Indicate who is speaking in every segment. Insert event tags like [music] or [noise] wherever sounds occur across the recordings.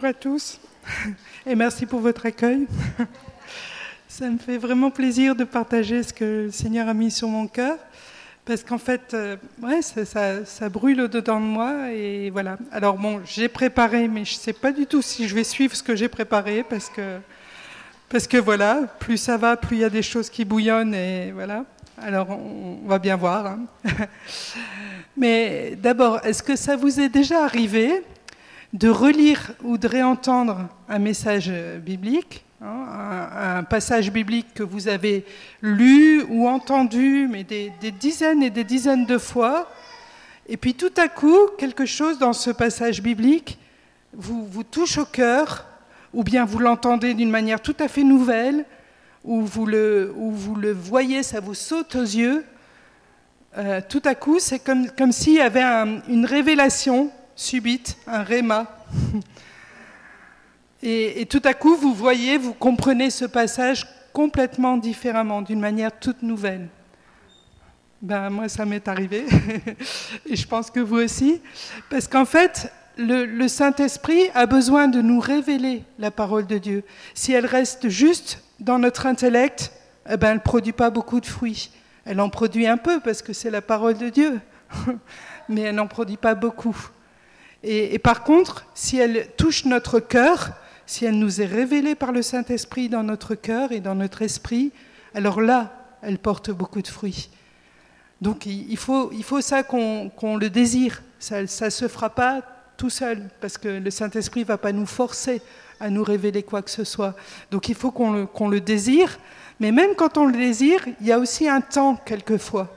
Speaker 1: Bonjour à tous [laughs] et merci pour votre accueil. [laughs] Ça me fait vraiment plaisir de partager ce que le Seigneur a mis sur mon cœur parce qu'en fait, euh, ouais, ça, ça, brûle au-dedans de moi et voilà. Alors bon, j'ai préparé, mais je ne sais pas du tout si je vais suivre ce que j'ai préparé parce que, parce que voilà, plus ça va, plus il y a des choses qui bouillonnent et voilà. Alors on, va bien voir. Hein. [laughs] mais d'abord, est-ce que ça vous est déjà arrivé de relire ou de réentendre un message biblique, hein, un, passage biblique que vous avez lu ou entendu, mais des, dizaines et des dizaines de fois, et puis tout à coup, quelque chose dans ce passage biblique vous, vous touche au cœur, ou bien vous l'entendez d'une manière tout à fait nouvelle, ou vous le, vous le voyez, ça vous saute aux yeux. Euh, tout à coup, c'est comme, comme s'il y avait une révélation subite, un réma. Et, tout à coup, vous voyez, vous comprenez ce passage complètement différemment, d'une manière toute nouvelle. Ben, moi, ça m'est arrivé, [laughs] et je pense que vous aussi, parce qu'en fait, le, Saint-Esprit a besoin de nous révéler la parole de Dieu. Si elle reste juste dans notre intellect, eh ben, elle ne produit pas beaucoup de fruits. Elle en produit un peu parce que c'est la parole de Dieu, [laughs] mais elle n'en produit pas beaucoup. Et, par contre, si elle touche notre cœur, si elle nous est révélée par le Saint-Esprit dans notre cœur et dans notre esprit, alors là, elle porte beaucoup de fruits. Donc il faut, il faut ça qu'on le désire. Ça ne se fera pas tout seul, parce que le Saint-Esprit ne va pas nous forcer à nous révéler quoi que ce soit. Donc il faut qu'on le, le désire, mais même quand on le désire, il y a aussi un temps quelquefois.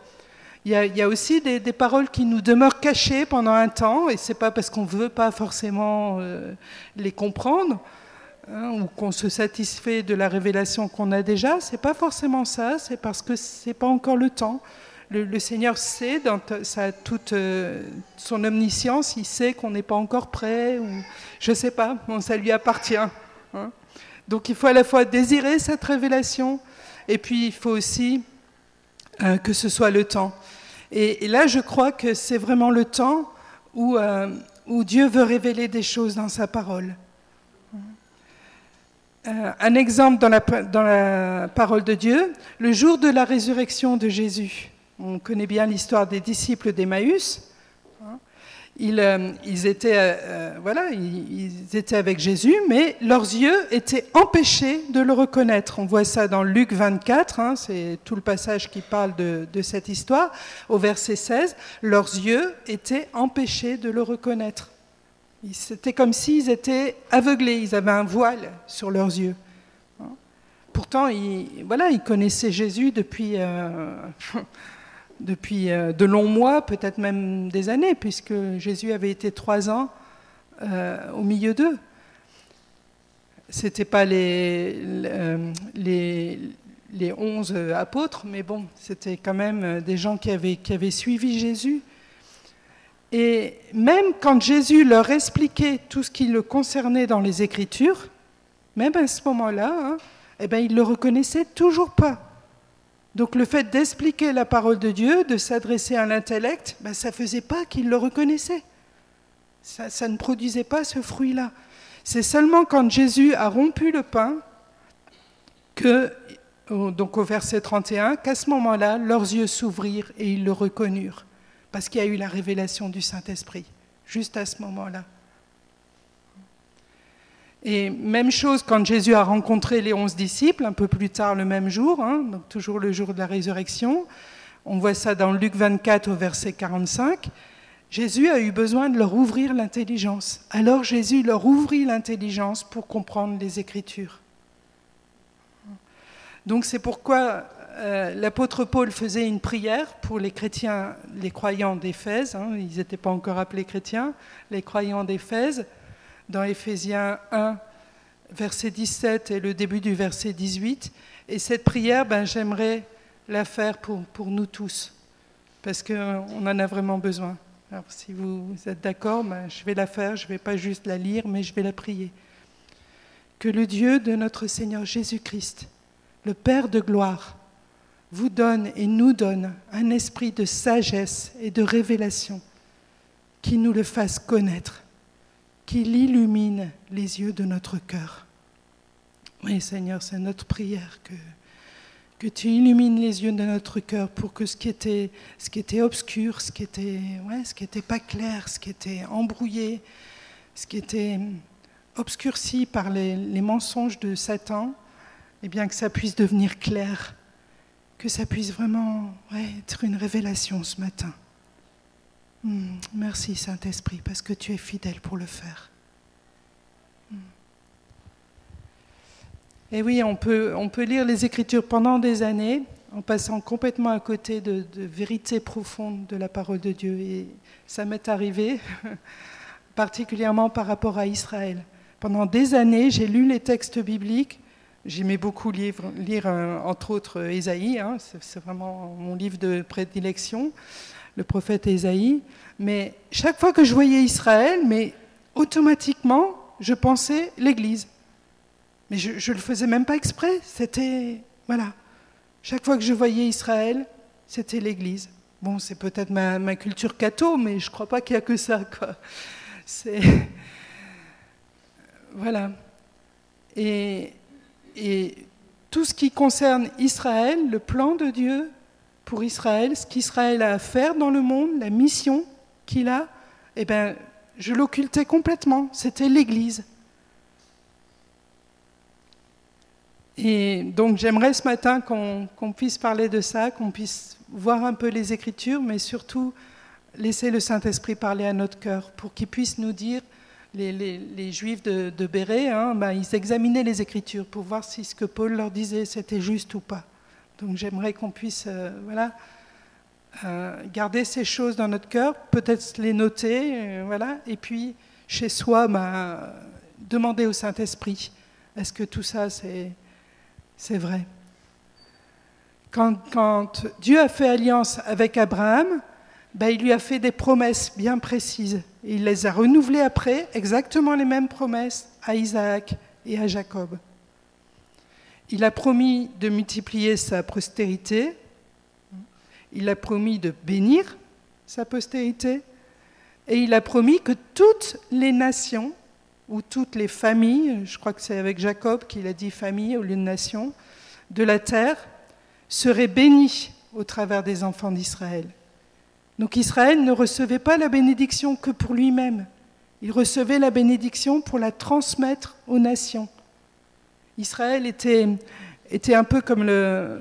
Speaker 1: Il y, a, aussi des, paroles qui nous demeurent cachées pendant un temps, et c'est pas parce qu'on ne veut pas forcément euh, les comprendre, hein, ou qu'on se satisfait de la révélation qu'on a déjà, c'est pas forcément ça, c'est parce que c'est pas encore le temps. Le, Seigneur sait, dans sa, toute euh, son omniscience, il sait qu'on n'est pas encore prêt, ou je sais pas, bon, ça lui appartient. Hein. Donc il faut à la fois désirer cette révélation, et puis il faut aussi euh, que ce soit le temps. Et, là, je crois que c'est vraiment le temps où, euh, Dieu veut révéler des choses dans sa parole. Euh, un exemple dans la, dans la parole de Dieu, le jour de la résurrection de Jésus. On connaît bien l'histoire des disciples d'Emmaüs. Euh, ils, étaient, euh, euh, voilà, ils, étaient avec Jésus, mais leurs yeux étaient empêchés de le reconnaître. On voit ça dans Luc 24, hein, c'est tout le passage qui parle de, cette histoire, au verset 16. Leurs yeux étaient empêchés de le reconnaître. C'était comme s'ils étaient aveuglés, ils avaient un voile sur leurs yeux. Pourtant, ils, voilà, ils connaissaient Jésus depuis depuis euh, de longs mois, peut-être même des années, puisque Jésus avait été trois ans euh, au milieu d'eux. Ce n'étaient pas les, les, onze apôtres, mais bon, c'était quand même des gens qui avaient, qui avaient suivi Jésus. Et même quand Jésus leur expliquait tout ce qui le concernait dans les Écritures, même à ce moment-là, hein, eh ben, ils ne le reconnaissaient toujours pas. Donc le fait d'expliquer la parole de Dieu, de s'adresser à l'intellect, ben, ça ne faisait pas qu'il le reconnaissait. Ça, ça, ne produisait pas ce fruit-là. C'est seulement quand Jésus a rompu le pain, que, donc au verset 31, qu'à ce moment-là, leurs yeux s'ouvrirent et ils le reconnurent, parce qu'il y a eu la révélation du Saint-Esprit, juste à ce moment-là. Et même chose quand Jésus a rencontré les onze disciples, un peu plus tard le même jour, hein, donc toujours le jour de la résurrection. On voit ça dans Luc 24 au verset 45. Jésus a eu besoin de leur ouvrir l'intelligence. Alors Jésus leur ouvrit l'intelligence pour comprendre les Écritures. Donc c'est pourquoi euh, l'apôtre Paul faisait une prière pour les chrétiens, les croyants d'Éphèse. Hein, ils n'étaient pas encore appelés chrétiens, les croyants d'Éphèse dans Éphésiens 1, verset 17 et le début du verset 18. Et cette prière, ben, j'aimerais la faire pour, pour nous tous, parce qu'on en a vraiment besoin. Alors si vous êtes d'accord, ben, je vais la faire, je ne vais pas juste la lire, mais je vais la prier. Que le Dieu de notre Seigneur Jésus-Christ, le Père de gloire, vous donne et nous donne un esprit de sagesse et de révélation qui nous le fasse connaître qu'il illumine les yeux de notre cœur. Oui, Seigneur, c'est notre prière que, que tu illumines les yeux de notre cœur pour que ce qui était, obscur, ce qui était, ce qui était pas clair, ce qui était embrouillé, ce qui était obscurci par les, mensonges de Satan, eh bien que ça puisse devenir clair, que ça puisse vraiment être une révélation ce matin. Hmm, merci Saint-Esprit, parce que tu es fidèle pour le faire. Hmm. Et oui, on peut, on peut lire les Écritures pendant des années en passant complètement à côté de, de vérités profondes de la parole de Dieu. Et ça m'est arrivé, [laughs] particulièrement par rapport à Israël. Pendant des années, j'ai lu les textes bibliques. J'aimais beaucoup lire, lire, euh, entre autres, Ésaïe. Hein, c'est vraiment mon livre de prédilection le prophète Ésaïe. Mais chaque fois que je voyais Israël, mais automatiquement, je pensais l'Église. Mais je ne le faisais même pas exprès. C'était. Voilà. Chaque fois que je voyais Israël, c'était l'Église. Bon, c'est peut-être ma, ma, culture catho, mais je ne crois pas qu'il n'y a que ça. Quoi. C'est. Voilà. Et, et tout ce qui concerne Israël, le plan de Dieu, pour Israël, ce qu'Israël a à faire dans le monde, la mission qu'il a, eh ben, je l'occultais complètement. C'était l'Église. Et donc j'aimerais ce matin qu'on qu puisse parler de ça, qu'on puisse voir un peu les Écritures, mais surtout laisser le Saint-Esprit parler à notre cœur pour qu'il puisse nous dire, les, Juifs de, de Béret, hein, ben, ils examinaient les Écritures pour voir si ce que Paul leur disait, c'était juste ou pas. Donc j'aimerais qu'on puisse euh, voilà, euh, garder ces choses dans notre cœur, peut-être les noter, euh, voilà, et puis chez soi, bah, demander au Saint-Esprit, est-ce que tout ça c'est, vrai? Quand, Dieu a fait alliance avec Abraham, bah, il lui a fait des promesses bien précises. Il les a renouvelées après, exactement les mêmes promesses à Isaac et à Jacob. Il a promis de multiplier sa postérité, il a promis de bénir sa postérité, et il a promis que toutes les nations, ou toutes les familles, je crois que c'est avec Jacob qu'il a dit famille au lieu de nation, de la terre, seraient bénies au travers des enfants d'Israël. Donc Israël ne recevait pas la bénédiction que pour lui-même, il recevait la bénédiction pour la transmettre aux nations. Israël était, un peu comme, le,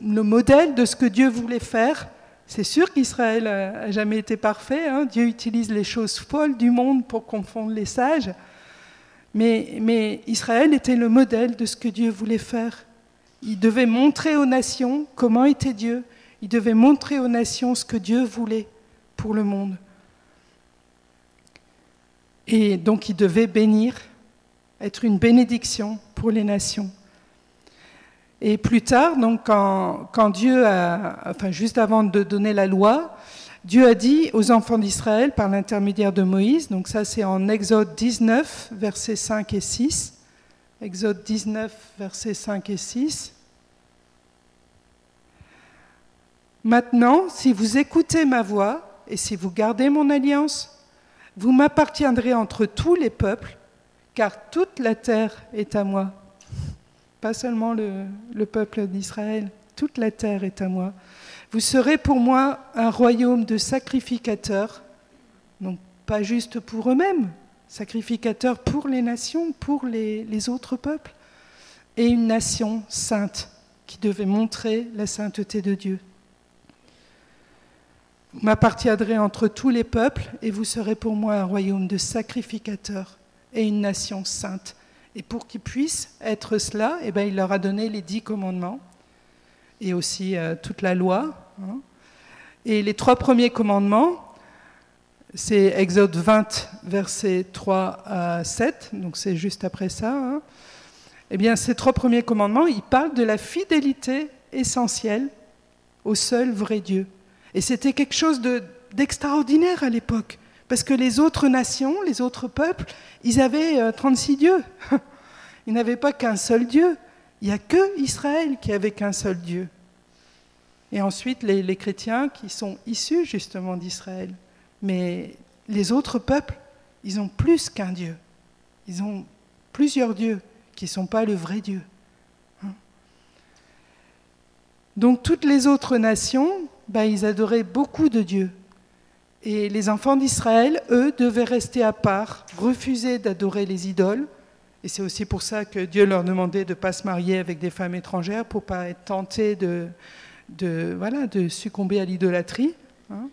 Speaker 1: modèle de ce que Dieu voulait faire. C'est sûr qu'Israël n'a jamais été parfait. Hein. Dieu utilise les choses folles du monde pour confondre les sages. Mais Israël était le modèle de ce que Dieu voulait faire. Il devait montrer aux nations comment était Dieu. Il devait montrer aux nations ce que Dieu voulait pour le monde. Et donc il devait bénir être une bénédiction pour les nations. Et plus tard, donc, quand, Dieu a, enfin, juste avant de donner la loi, Dieu a dit aux enfants d'Israël par l'intermédiaire de Moïse, donc ça c'est en Exode 19, versets 5 et 6. Exode 19, versets 5 et 6. Maintenant, si vous écoutez ma voix et si vous gardez mon alliance, vous m'appartiendrez entre tous les peuples car toute la terre est à moi. Pas seulement le, le peuple d'Israël, toute la terre est à moi. Vous serez pour moi un royaume de sacrificateurs, donc pas juste pour eux-mêmes, sacrificateurs pour les nations, pour les autres peuples, et une nation sainte qui devait montrer la sainteté de Dieu. Vous m'appartiendrez entre tous les peuples et vous serez pour moi un royaume de sacrificateurs et une nation sainte. Et pour qu'ils puissent être cela, eh bien, il leur a donné les dix commandements et aussi euh, toute la loi. Hein. Et les trois premiers commandements, c'est Exode 20, versets 3 à 7, donc c'est juste après ça. Hein. Eh bien, ces trois premiers commandements, ils parlent de la fidélité essentielle au seul vrai Dieu. Et c'était quelque chose d'extraordinaire à l'époque. Parce que les autres nations, les autres peuples, ils avaient 36 euh, dieux. [laughs] Ils n'avaient pas qu'un seul Dieu. Il n'y a que Israël qui avait qu'un seul Dieu. Et ensuite, les, chrétiens qui sont issus justement d'Israël. Mais les autres peuples, Ils ont plus qu'un Dieu. Ils ont plusieurs dieux qui ne sont pas le vrai Dieu. Hein. Donc toutes les autres nations, ben, ils adoraient beaucoup de dieux. Et les enfants d'Israël, eux, devaient rester à part, refuser d'adorer les idoles. Et c'est aussi pour ça que Dieu leur demandait de ne pas se marier avec des femmes étrangères pour ne pas être tentés de, voilà, de succomber à l'idolâtrie. Hein.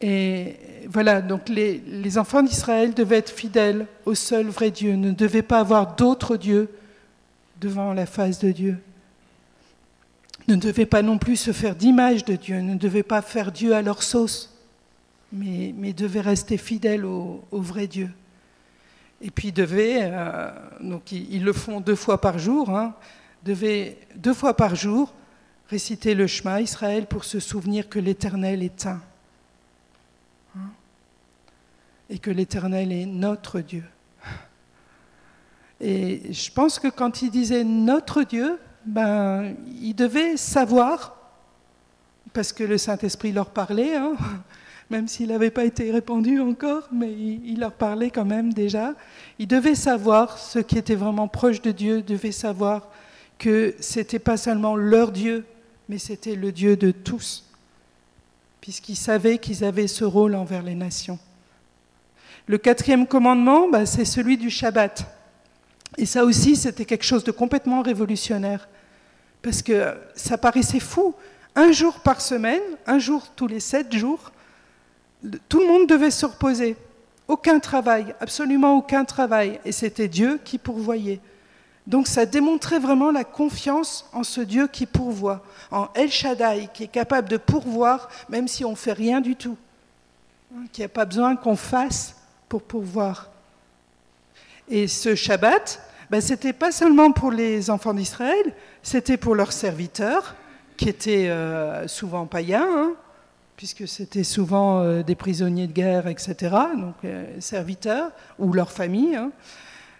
Speaker 1: Et voilà, donc les, les enfants d'Israël devaient être fidèles au seul vrai Dieu, ne devaient pas avoir d'autres dieux devant la face de Dieu. Ne devaient pas non plus se faire d'image de Dieu, ne devaient pas faire Dieu à leur sauce, mais, mais devaient rester fidèles au, vrai Dieu. Et puis devaient, euh, donc ils, le font deux fois par jour, hein, devaient deux fois par jour réciter le Shema Israël pour se souvenir que l'Éternel est un hein, et que l'Éternel est notre Dieu. Et je pense que quand il disait notre Dieu, ben, il devait savoir, parce que le Saint-Esprit leur parlait, hein, même s'il n'avait pas été répandu encore, mais il, leur parlait quand même déjà. Il devait savoir, ce qui était vraiment proche de Dieu, devait savoir que c'était pas seulement leur Dieu, mais c'était le Dieu de tous, puisqu'ils savaient qu'ils avaient ce rôle envers les nations. Le quatrième commandement, bah, c'est celui du Shabbat. Et ça aussi, c'était quelque chose de complètement révolutionnaire, parce que ça paraissait fou. Un jour par semaine, un jour tous les sept jours, tout le monde devait se reposer. Aucun travail, absolument aucun travail. Et c'était Dieu qui pourvoyait. Donc ça démontrait vraiment la confiance en ce Dieu qui pourvoit, en El Shaddai, qui est capable de pourvoir même si on ne fait rien du tout, hein, qui n'a pas besoin qu'on fasse pour pourvoir. Et ce Shabbat, ben, ce n'était pas seulement pour les enfants d'Israël, c'était pour leurs serviteurs, qui étaient euh, souvent païens, hein, puisque c'était souvent euh, des prisonniers de guerre, etc., donc euh, serviteurs, ou leurs familles. Hein.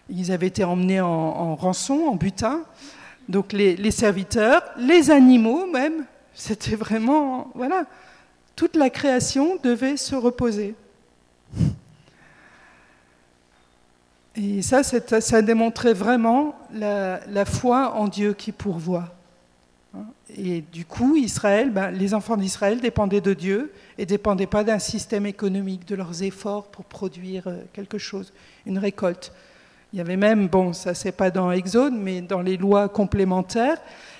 Speaker 1: Ils avaient été emmenés en, rançon, en butin. Donc les, serviteurs, les animaux même, c'était vraiment... Voilà, toute la création devait se reposer. Et ça, ça démontrait vraiment la, la, foi en Dieu qui pourvoit. Et du coup, Israël, ben, les enfants d'Israël dépendaient de Dieu et dépendaient pas d'un système économique, de leurs efforts pour produire euh, quelque chose, une récolte. Il y avait même, bon, ça c'est pas dans Exode, mais dans les lois complémentaires,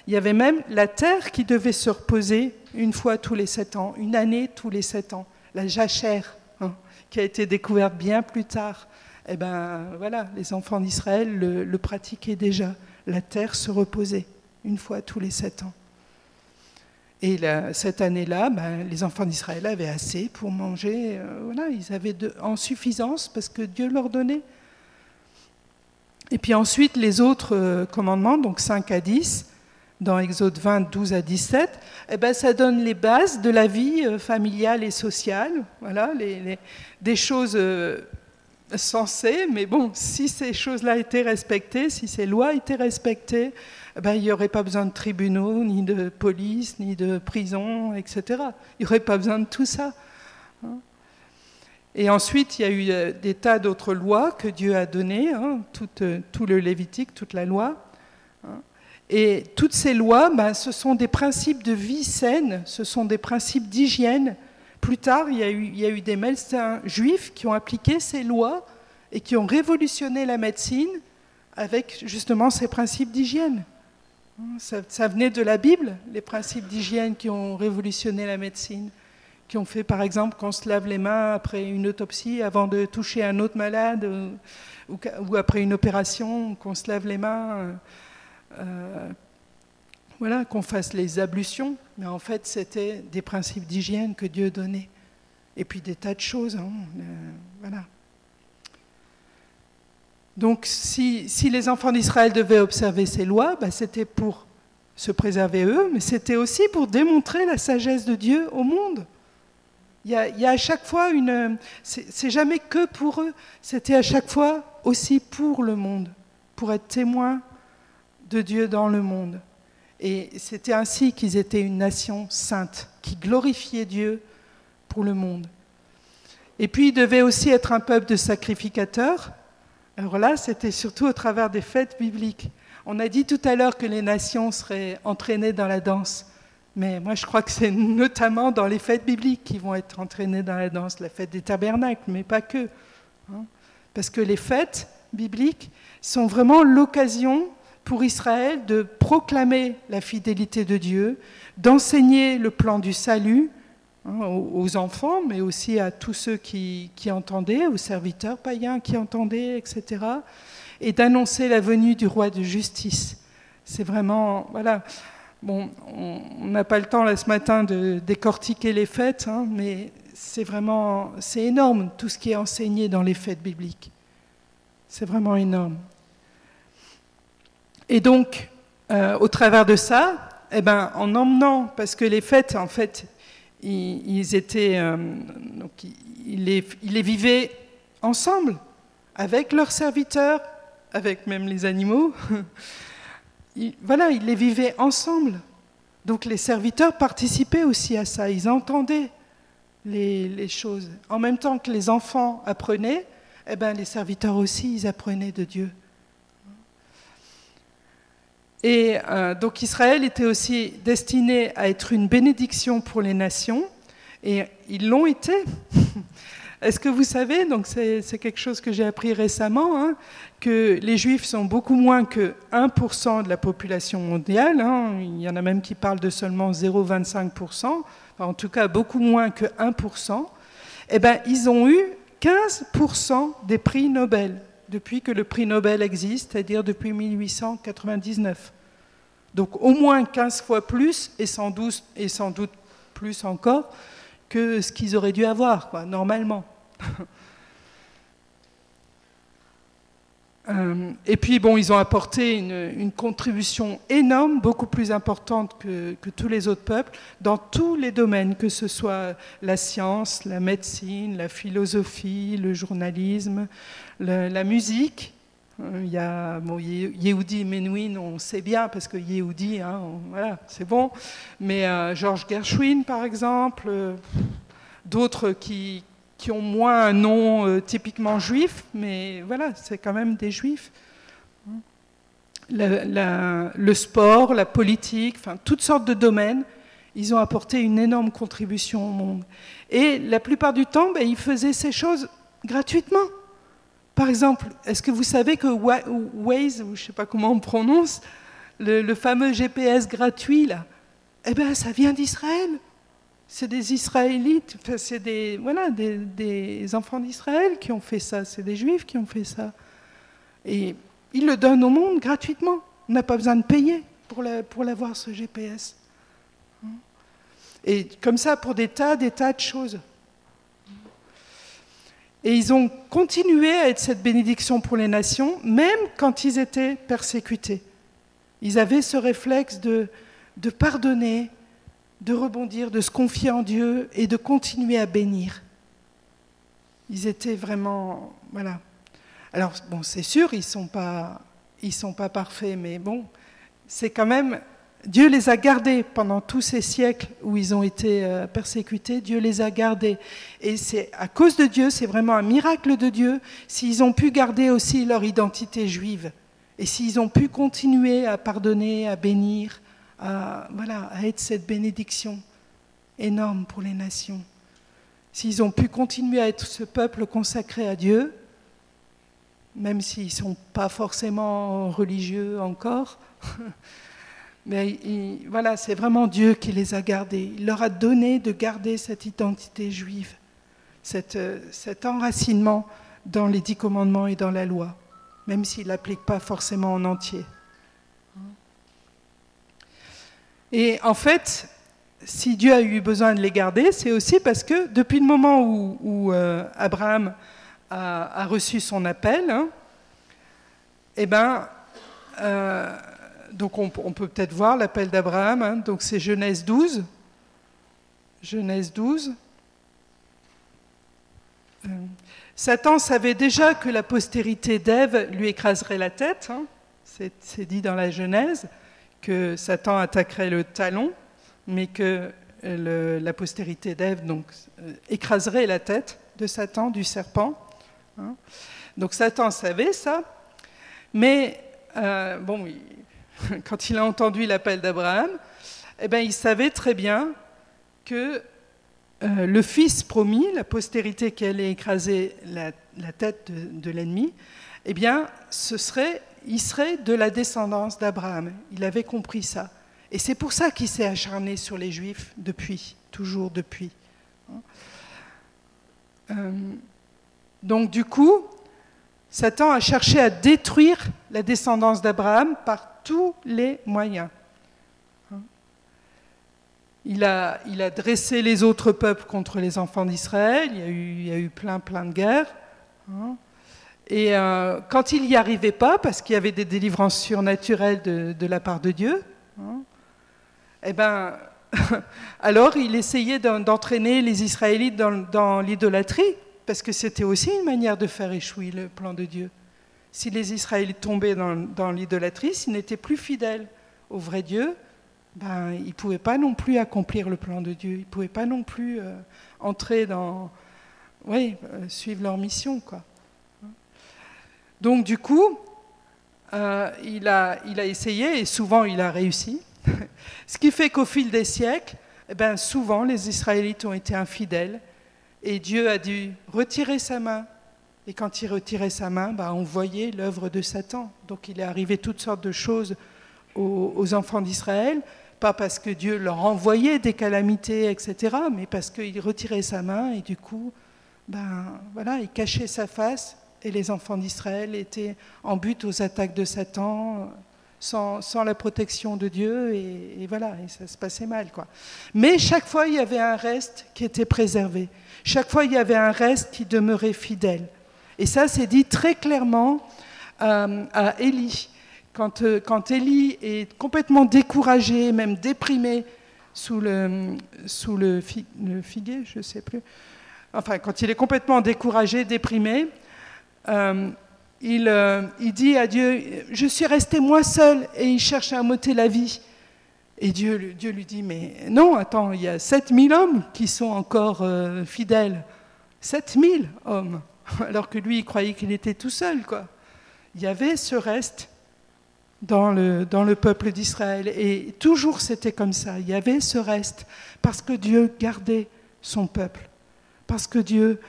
Speaker 1: il y avait même la terre qui devait se reposer une fois tous les sept ans, une année tous les sept ans, la jachère, hein, qui a été découverte bien plus tard. Eh ben voilà, les enfants d'Israël le, pratiquaient déjà. La terre se reposait une fois tous les sept ans. Et cette année-là, ben, les enfants d'Israël avaient assez pour manger. Euh, voilà, ils avaient en suffisance parce que Dieu leur donnait. Et puis ensuite, les autres euh, commandements, donc 5 à 10, dans Exode 20, 12 à 17, eh ben, ça donne les bases de la vie euh, familiale et sociale, voilà, des choses sensées, mais bon, si ces choses-là étaient respectées, si ces lois étaient respectées, ben, il n'y aurait pas besoin de tribunaux, ni de police, ni de prison, etc. Il n'y aurait pas besoin de tout ça. Hein. Et ensuite, il y a eu euh, des tas d'autres lois que Dieu a données, hein, euh, tout, le Lévitique, toute la loi. Hein. Et toutes ces lois, ben, ce sont des principes de vie saine, ce sont des principes d'hygiène. Plus tard, il y, a eu, il y a eu des médecins juifs qui ont appliqué ces lois et qui ont révolutionné la médecine avec justement ces principes d'hygiène. Ça, venait de la Bible, les principes d'hygiène qui ont révolutionné la médecine qui ont fait par exemple qu'on se lave les mains après une autopsie avant de toucher un autre malade ou, après une opération, qu'on se lave les mains, euh, voilà, qu'on fasse les ablutions. Mais en fait, c'était des principes d'hygiène que Dieu donnait. Et puis des tas de choses. Hein, euh, voilà. Donc si, les enfants d'Israël devaient observer ces lois, bah, c'était pour se préserver eux, mais c'était aussi pour démontrer la sagesse de Dieu au monde. Il y, a, à chaque fois une. C'est jamais que pour eux, c'était à chaque fois aussi pour le monde, pour être témoins de Dieu dans le monde. Et c'était ainsi qu'ils étaient une nation sainte, qui glorifiait Dieu pour le monde. Et puis, il devait aussi être un peuple de sacrificateurs. Alors là, c'était surtout au travers des fêtes bibliques. On a dit tout à l'heure que les nations seraient entraînées dans la danse. Mais moi, je crois que c'est [laughs] notamment dans les fêtes bibliques qui vont être entraînées dans la danse, la fête des tabernacles, mais pas que. Hein. Parce que les fêtes bibliques sont vraiment l'occasion pour Israël de proclamer la fidélité de Dieu, d'enseigner le plan du salut hein, aux enfants, mais aussi à tous ceux qui, qui, entendaient, aux serviteurs païens qui entendaient, etc., et d'annoncer la venue du roi de justice. C'est vraiment, voilà. Bon, on n'a pas le temps là ce matin de décortiquer les fêtes, hein, mais c'est vraiment, c'est énorme tout ce qui est enseigné dans les fêtes bibliques. C'est vraiment énorme. Et donc, euh, au travers de ça, eh ben, en emmenant, parce que les fêtes, en fait, ils, étaient, euh, donc, ils, les, ils les vivaient ensemble, avec leurs serviteurs, avec même les animaux. [laughs] voilà, ils les vivaient ensemble. Donc les serviteurs participaient aussi à ça, ils entendaient les, choses. En même temps que les enfants apprenaient, eh ben, les serviteurs aussi, ils apprenaient de Dieu. Et euh, donc Israël était aussi destiné à être une bénédiction pour les nations, et ils l'ont été. [laughs] Est-ce que vous savez, donc c'est quelque chose que j'ai appris récemment, hein, que les Juifs sont beaucoup moins que 1% de la population mondiale. Hein. il y en a même qui parlent de seulement 0,25%, en tout cas beaucoup moins que 1%. Eh bien, ils ont eu 15% des prix Nobel depuis que le prix Nobel existe, c'est-à-dire depuis 1899. Donc au moins 15 fois plus et sans doute, plus encore que ce qu'ils auraient dû avoir, normalement. [laughs] Euh, et puis, bon, ils ont apporté une, contribution énorme, beaucoup plus importante que, tous les autres peuples, dans tous les domaines, que ce soit la science, la médecine, la philosophie, le journalisme, la musique. Euh, il y a bon, Yehudi Menuhin, on sait bien, parce que Yehudi, hein, voilà, c'est bon. Mais euh, Georges Gershwin, par exemple, d'autres qui, qui ont moins un nom euh, typiquement juif, mais voilà, c'est quand même des juifs. le sport, la politique, enfin, toutes sortes de domaines, ils ont apporté une énorme contribution au monde. Et la plupart du temps, ben, ils faisaient ces choses gratuitement. Par exemple, est-ce que vous savez que Waze, ou je ne sais pas comment on prononce, le, fameux GPS gratuit, là, eh ben, ça vient d'Israël c'est des Israélites, c'est des, voilà, des, enfants d'Israël qui ont fait ça, c'est des Juifs qui ont fait ça. Et ils le donnent au monde gratuitement. On n'a pas besoin de payer pour, pour l'avoir, ce GPS. Et comme ça, pour des tas, des tas de choses. Et ils ont continué à être cette bénédiction pour les nations, même quand ils étaient persécutés. Ils avaient ce réflexe de, de pardonner, de rebondir, de se confier en Dieu et de continuer à bénir. Ils étaient vraiment, voilà. Alors bon, c'est sûr, ils sont pas, sont pas parfaits, mais bon, c'est quand même Dieu les a gardés pendant tous ces siècles où ils ont été euh, persécutés. Dieu les a gardés, et c'est à cause de Dieu, c'est vraiment un miracle de Dieu s'ils ont pu garder aussi leur identité juive et s'ils ont pu continuer à pardonner, à bénir, à, voilà, à être cette bénédiction énorme pour les nations. S'ils ont pu continuer à être ce peuple consacré à Dieu, même s'ils ne sont pas forcément religieux encore, [laughs] mais voilà, c'est vraiment Dieu qui les a gardés. Il leur a donné de garder cette identité juive, cet enracinement dans les dix commandements et dans la loi, même s'ils ne pas forcément en entier. Et en fait, si Dieu a eu besoin de les garder, c'est aussi parce que depuis le moment où, euh, Abraham a, reçu son appel, hein, eh ben, euh, donc on, peut peut-être voir l'appel d'Abraham, hein, donc c'est Genèse 12. Genèse 12. Euh, Satan savait déjà que la postérité d'Ève lui écraserait la tête, hein, c'est dit dans la Genèse que Satan attaquerait le talon, mais que la postérité d'Ève donc euh, écraserait la tête de Satan, du serpent. Hein. Donc Satan savait ça, mais euh, bon, [laughs] quand il a entendu l'appel d'Abraham, eh ben, il savait très bien que euh, le fils promis, la postérité qui allait écraser la, tête de, l'ennemi, eh bien, ce serait, il serait de la descendance d'Abraham. Il avait compris ça. Et c'est pour ça qu'il s'est acharné sur les Juifs depuis, toujours depuis. Euh, donc du coup, Satan a cherché à détruire la descendance d'Abraham par tous les moyens. Il a, dressé les autres peuples contre les enfants d'Israël, il, il, y a eu plein, plein de guerres. Et euh, quand il n'y arrivait pas, parce qu'il y avait des délivrances surnaturelles de, la part de Dieu, eh ben, [laughs] alors il essayait d'entraîner les Israélites dans, l'idolâtrie, parce que c'était aussi une manière de faire échouer le plan de Dieu. Si les Israélites tombaient dans, l'idolâtrie, s'ils n'étaient plus fidèles au vrai Dieu, ben, ils ne pouvaient pas non plus accomplir le plan de Dieu, ils ne pouvaient pas non plus euh, entrer dans... Oui, euh, suivre leur mission, quoi. Donc du coup, euh, il, a, essayé, et souvent il a réussi, [laughs] Ce qui fait qu'au fil des siècles, eh ben, souvent les Israélites ont été infidèles et Dieu a dû retirer sa main. Et quand il retirait sa main, ben, on voyait l'œuvre de Satan. Donc il est arrivé toutes sortes de choses aux, enfants d'Israël, pas parce que Dieu leur envoyait des calamités, etc., mais parce qu'il retirait sa main et du coup, ben, voilà, il cachait sa face et les enfants d'Israël étaient en but aux attaques de Satan, sans, la protection de Dieu, et, voilà, et ça se passait mal. Quoi. Mais chaque fois, il y avait un reste qui était préservé. Chaque fois, il y avait un reste qui demeurait fidèle. Et ça, c'est dit très clairement euh, à Élie. Quand, euh, quand Élie est complètement découragé, même déprimé, sous le, sous le, figuier, je ne sais plus. Enfin, quand il est complètement découragé, déprimé, euh, euh, il, dit à Dieu, je suis resté moi seul, et il cherche à m'ôter la vie. Et Dieu, Dieu lui dit, mais non, attends, il y a 7000 hommes qui sont encore euh, fidèles. 7000 hommes. [laughs] Alors que lui, il croyait qu'il était tout seul, quoi. Il y avait ce reste dans le, dans le peuple d'Israël. Et toujours c'était comme ça. Il y avait ce reste parce que Dieu gardait son peuple. Parce que Dieu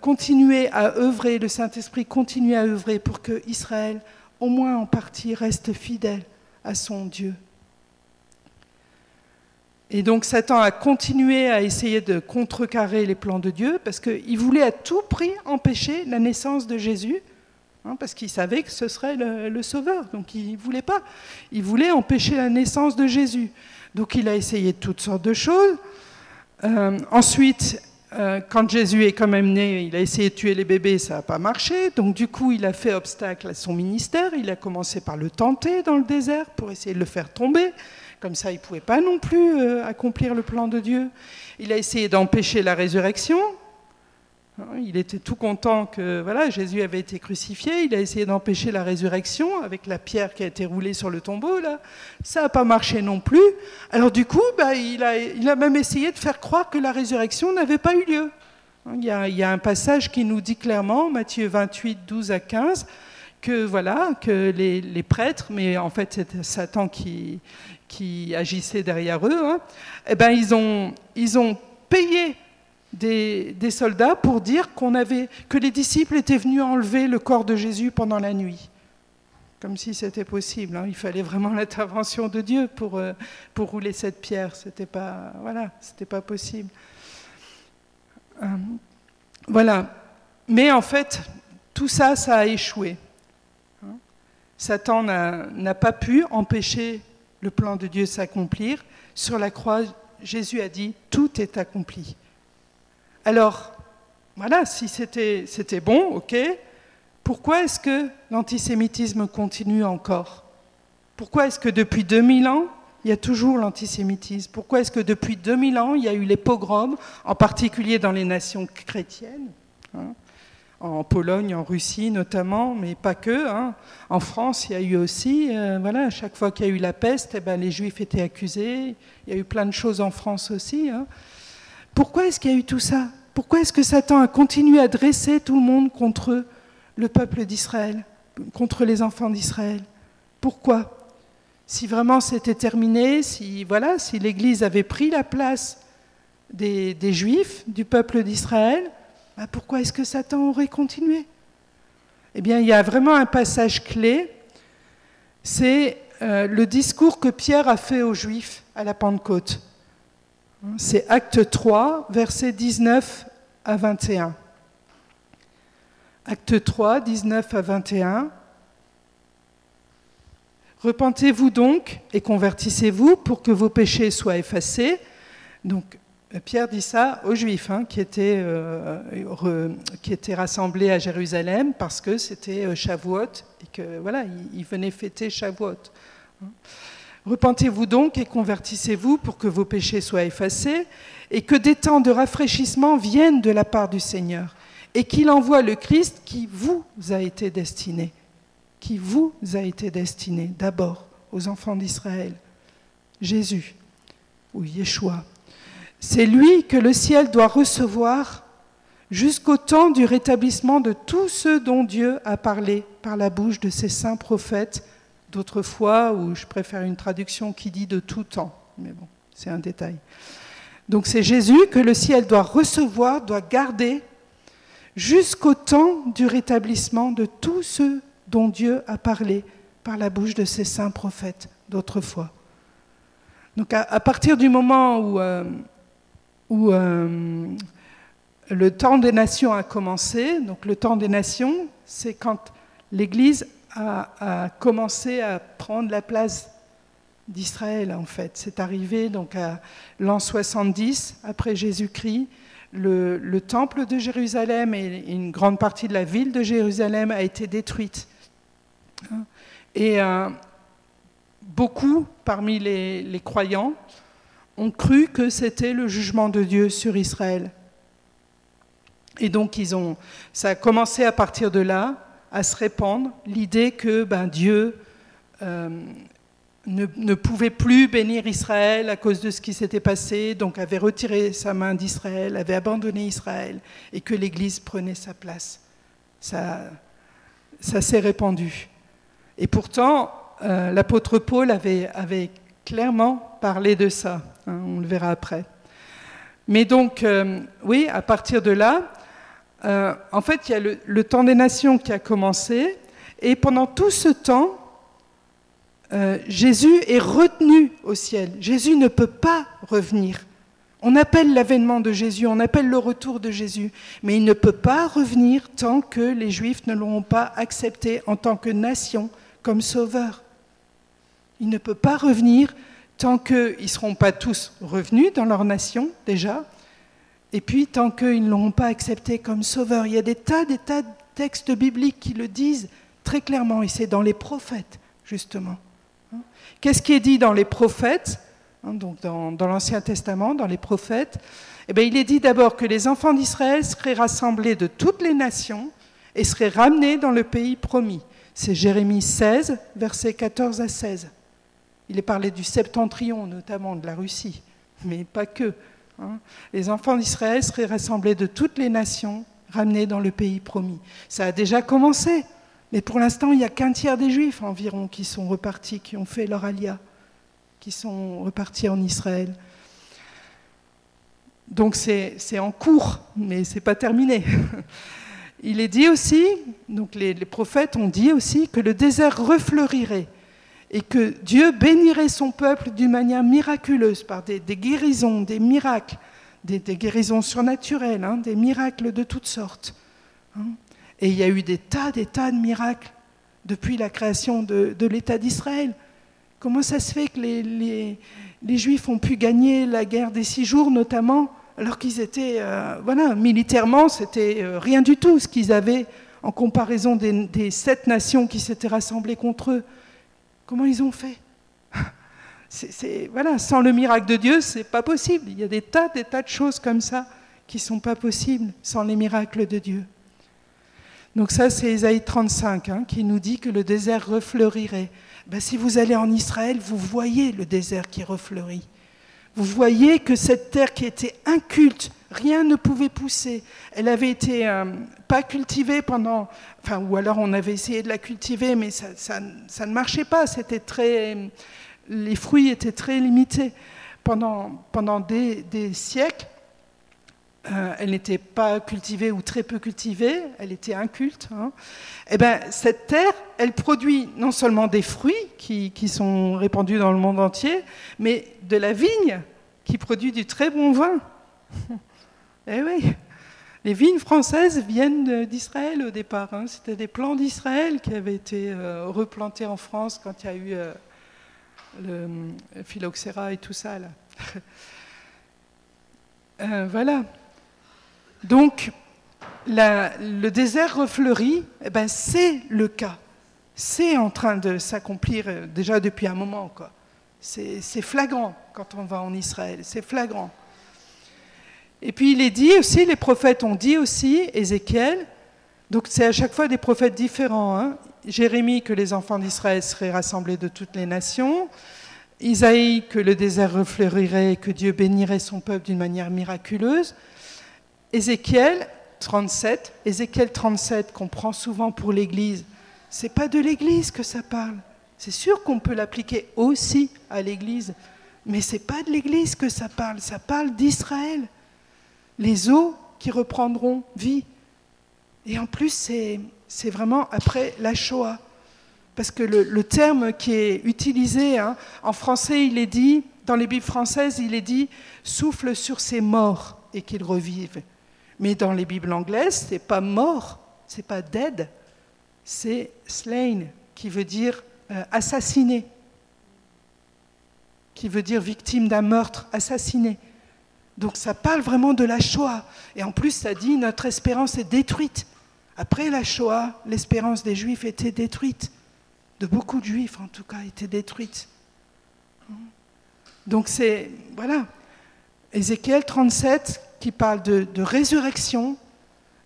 Speaker 1: continuer à œuvrer, le Saint-Esprit continue à œuvrer pour que Israël, au moins en partie, reste fidèle à son Dieu. Et donc Satan a continué à essayer de contrecarrer les plans de Dieu parce qu'il voulait à tout prix empêcher la naissance de Jésus, hein, parce qu'il savait que ce serait le, Sauveur. Donc il ne voulait pas. Il voulait empêcher la naissance de Jésus. Donc il a essayé toutes sortes de choses. Euh, ensuite, euh, quand Jésus est quand même né, il a essayé de tuer les bébés, ça n'a pas marché. Donc du coup, il a fait obstacle à son ministère. Il a commencé par le tenter dans le désert pour essayer de le faire tomber. Comme ça, il ne pouvait pas non plus euh, accomplir le plan de Dieu. Il a essayé d'empêcher la résurrection. Hein, il était tout content que voilà, Jésus avait été crucifié. Il a essayé d'empêcher la résurrection avec la pierre qui a été roulée sur le tombeau. Là. Ça n'a pas marché non plus. Alors du coup, bah, il, a, il, a, même essayé de faire croire que la résurrection n'avait pas eu lieu. Hein, il y, a, il y, a, un passage qui nous dit clairement, Matthieu 28, 12 à 15, que voilà, que les, les prêtres, mais en fait c'était Satan qui, qui agissait derrière eux, hein, eh ben ils ont, ils ont payé des, soldats pour dire qu'on avait, que les disciples étaient venus enlever le corps de Jésus pendant la nuit. Comme si c'était possible. Hein. Il fallait vraiment [laughs] l'intervention de Dieu pour, euh, pour rouler cette pierre. C'était pas, voilà, pas possible. Euh, voilà. Mais en fait, tout ça, ça a échoué. Hein. Satan n'a pas pu empêcher le plan de Dieu s'accomplir. Sur la croix, Jésus a dit, tout est accompli. Alors, voilà, si c'était bon, ok, pourquoi est-ce que l'antisémitisme continue encore? Pourquoi est-ce que depuis 2000 ans, il y a toujours l'antisémitisme? Pourquoi est-ce que depuis 2000 ans, il y a eu les pogroms, en particulier dans les nations chrétiennes hein, en Pologne, en Russie notamment, mais pas que. Hein. En France, il y a eu aussi, euh, voilà, à chaque fois qu'il y a eu la peste, eh ben, les Juifs étaient accusés. Il y a eu plein de choses en France aussi. Hein. Pourquoi est-ce qu'il y a eu tout ça? Pourquoi est-ce que Satan a continué à dresser tout le monde contre le peuple d'Israël, contre les enfants d'Israël? Pourquoi? Si vraiment c'était terminé, si voilà, si l'Église avait pris la place des, Juifs, du peuple d'Israël, bah, pourquoi est-ce que Satan aurait continué? Eh bien, il y a vraiment un passage clé, c'est euh, le discours que Pierre a fait aux Juifs à la Pentecôte. C'est acte 3, versets 19 à 21. Acte 3, 19 à 21. Repentez-vous donc et convertissez-vous pour que vos péchés soient effacés. Donc Pierre dit ça aux Juifs hein, qui, étaient, euh, qui, étaient, rassemblés à Jérusalem parce que c'était euh, Shavuot et que voilà, ils, venaient fêter Shavuot. Repentez-vous donc et convertissez-vous pour que vos péchés soient effacés et que des temps de rafraîchissement viennent de la part du Seigneur et qu'il envoie le Christ qui vous a été destiné, qui vous a été destiné d'abord aux enfants d'Israël, Jésus ou Yeshua. C'est lui que le ciel doit recevoir jusqu'au temps du rétablissement de tous ceux dont Dieu a parlé par la bouche de ses saints prophètes d'autrefois, ou je préfère une traduction qui dit de tout temps, mais bon, c'est un détail. Donc c'est Jésus que le ciel doit recevoir, doit garder jusqu'au temps du rétablissement de tous ceux dont Dieu a parlé par la bouche de ses saints prophètes d'autrefois. Donc à, partir du moment où, euh, où euh, le temps des nations a commencé, donc le temps des nations, c'est quand l'Église a, commencé à prendre la place d'Israël, en fait. C'est arrivé donc à l'an 70 après Jésus-Christ. Le, temple de Jérusalem et une grande partie de la ville de Jérusalem a été détruite. Et euh, beaucoup parmi les, croyants ont cru que c'était le jugement de Dieu sur Israël. Et donc ils ont, ça a commencé à partir de là à se répandre l'idée que ben, Dieu euh, ne, pouvait plus bénir Israël à cause de ce qui s'était passé, donc avait retiré sa main d'Israël, avait abandonné Israël, et que l'Église prenait sa place. Ça, ça s'est répandu. Et pourtant, euh, l'apôtre Paul avait, avait, clairement parlé de ça, hein, on le verra après. Mais donc, euh, oui, à partir de là, euh, en fait, il y a le, temps des nations qui a commencé, et pendant tout ce temps, euh, Jésus est retenu au ciel. Jésus ne peut pas revenir. On appelle l'avènement de Jésus, on appelle le retour de Jésus, mais il ne peut pas revenir tant que les Juifs ne l'auront pas accepté en tant que nation comme sauveur. Il ne peut pas revenir tant qu'ils ne seront pas tous revenus dans leur nation déjà, et puis, tant qu'ils ne l'auront pas accepté comme sauveur, il y a des tas, des tas de textes bibliques qui le disent très clairement, et c'est dans les prophètes, justement. Qu'est-ce qui est dit dans les prophètes hein, donc dans, l'Ancien Testament, dans les prophètes, eh bien, il est dit d'abord que les enfants d'Israël seraient rassemblés de toutes les nations et seraient ramenés dans le pays promis. C'est Jérémie 16, versets 14 à 16. Il est parlé du septentrion, notamment de la Russie, mais pas que. Hein. Les enfants d'Israël seraient rassemblés de toutes les nations, ramenés dans le pays promis. Ça a déjà commencé, mais pour l'instant, il n'y a qu'un tiers des Juifs environ qui sont repartis, qui ont fait leur alia, qui sont repartis en Israël. Donc c'est en cours, mais ce n'est pas terminé. [laughs] Il est dit aussi, donc les prophètes ont dit aussi que le désert refleurirait et que Dieu bénirait son peuple d'une manière miraculeuse par des, guérisons, des miracles, des, guérisons surnaturelles, hein, des miracles de toutes sortes. Hein. Et il y a eu des tas, des tas de miracles depuis la création de, l'État d'Israël. Comment ça se fait que les, Juifs ont pu gagner la guerre des six jours, notamment, alors qu'ils étaient, euh, voilà, militairement, c'était euh, rien du tout ce qu'ils avaient en comparaison des, des sept nations qui s'étaient rassemblées contre eux? Comment ils ont fait? [laughs] Voilà, sans le miracle de Dieu, c'est pas possible. Il y a des tas, des tas de choses comme ça qui sont pas possibles sans les miracles de Dieu. Donc ça, c'est Ésaïe 35 hein, qui nous dit que le désert refleurirait. Ben, si vous allez en Israël, vous voyez le désert qui refleurit. Vous voyez que cette terre qui était inculte, rien ne pouvait pousser. Elle avait été euh, pas cultivée pendant, enfin, ou alors on avait essayé de la cultiver, mais ça, ne marchait pas. C'était très, les fruits étaient très limités pendant, pendant des siècles. Euh, elle n'était pas cultivée ou très peu cultivée, elle était inculte. Hein. Et eh ben, cette terre, elle produit non seulement des fruits qui, sont répandus dans le monde entier, mais de la vigne qui produit du très bon vin. eh oui, les vignes françaises viennent d'Israël au départ. Hein. C'était des plants d'Israël qui avaient été euh, replantés en France quand il y a eu euh, le phylloxéra et tout ça. Là. [laughs] voilà. Donc, le désert refleuri, eh ben, c'est le cas. C'est en train de s'accomplir euh, déjà depuis un moment. C'est flagrant quand on va en Israël, c'est flagrant. Et puis il est dit aussi, les prophètes ont dit aussi, Ézéchiel, donc c'est à chaque fois des prophètes différents. Hein. Jérémie que les enfants d'Israël seraient rassemblés de toutes les nations. Isaïe que le désert refleurirait et que Dieu bénirait son peuple d'une manière miraculeuse. Ézéchiel 37, Ézéchiel 37 qu'on prend souvent pour l'Église, c'est pas de l'Église que ça parle. C'est sûr qu'on peut l'appliquer aussi à l'Église, mais c'est pas de l'Église que ça parle. Ça parle d'Israël, les eaux qui reprendront vie. Et en plus, c'est vraiment après la Shoah. Parce que le, terme qui est utilisé, hein, en français, il est dit, dans les Bibles françaises, il est dit souffle sur ses morts et qu'ils revivent. Mais dans les Bibles anglaises, c'est pas mort, c'est pas dead, c'est slain, qui veut dire euh, assassiné, qui veut dire victime d'un meurtre, assassiné. Donc ça parle vraiment de la Shoah. Et en plus, ça dit notre espérance est détruite. Après la Shoah, l'espérance des Juifs était détruite. De beaucoup de Juifs, en tout cas, était détruite. Donc c'est, voilà, Ézéchiel 37, qui parle de, résurrection,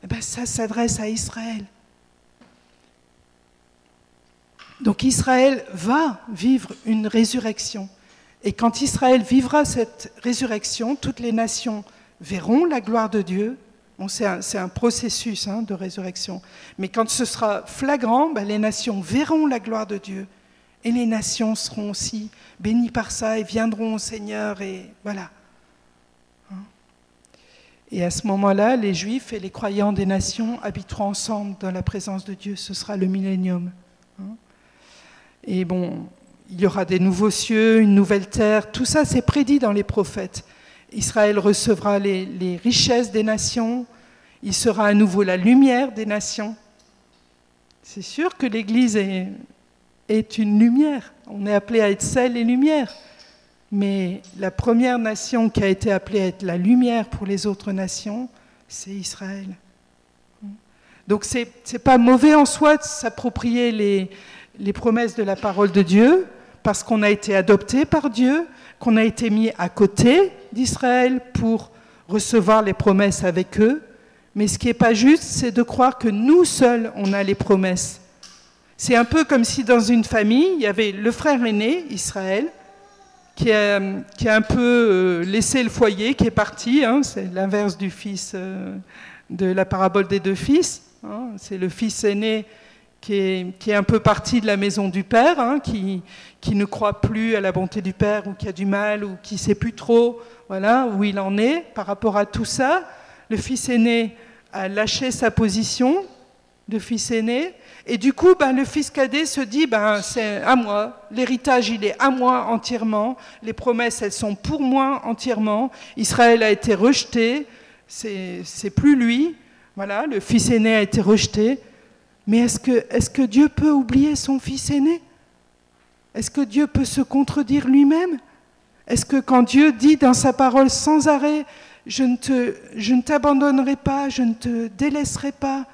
Speaker 1: eh ben ça s'adresse à Israël. Donc Israël va vivre une résurrection. Et quand Israël vivra cette résurrection, toutes les nations verront la gloire de Dieu. C'est un, un, processus hein, de résurrection. Mais quand ce sera flagrant, ben, les nations verront la gloire de Dieu. Et les nations seront aussi bénies par ça et viendront au Seigneur. Et voilà. Et à ce moment-là, les Juifs et les croyants des nations habiteront ensemble dans la présence de Dieu. Ce sera le millénium. Hein. Et bon, il y aura des nouveaux cieux, une nouvelle terre. Tout ça, c'est prédit dans les prophètes. Israël recevra les, richesses des nations. Il sera à nouveau la lumière des nations. C'est sûr que l'Église est, est une lumière. On est appelé à être sel et lumière. Mais la première nation qui a été appelée à être la lumière pour les autres nations, c'est Israël. Donc ce n'est pas mauvais en soi de s'approprier les, les promesses de la parole de Dieu, parce qu'on a été adopté par Dieu, qu'on a été mis à côté d'Israël pour recevoir les promesses avec eux. Mais ce qui n'est pas juste, c'est de croire que nous seuls, on a les promesses. C'est un peu comme si dans une famille, il y avait le frère aîné, Israël, qui a, un peu euh, laissé le foyer, qui est parti. Hein, c'est l'inverse du fils euh, de la parabole des deux fils. Hein, c'est le fils aîné qui est, un peu parti de la maison du père, hein, qui, ne croit plus à la bonté du père ou qui a du mal ou qui ne sait plus trop où il en est par rapport à tout ça. Le fils aîné a lâché sa position de fils aîné et du coup, ben, le fils cadet se dit, ben, c'est à moi, l'héritage, il est à moi entièrement, les promesses, elles sont pour moi entièrement, Israël a été rejeté, c'est plus lui, voilà, le fils aîné a été rejeté, mais est-ce que, que Dieu peut oublier son fils aîné? Est-ce que Dieu peut se contredire lui-même? Est-ce que quand Dieu dit dans sa parole sans arrêt, je ne t'abandonnerai pas, je ne te délaisserai pas,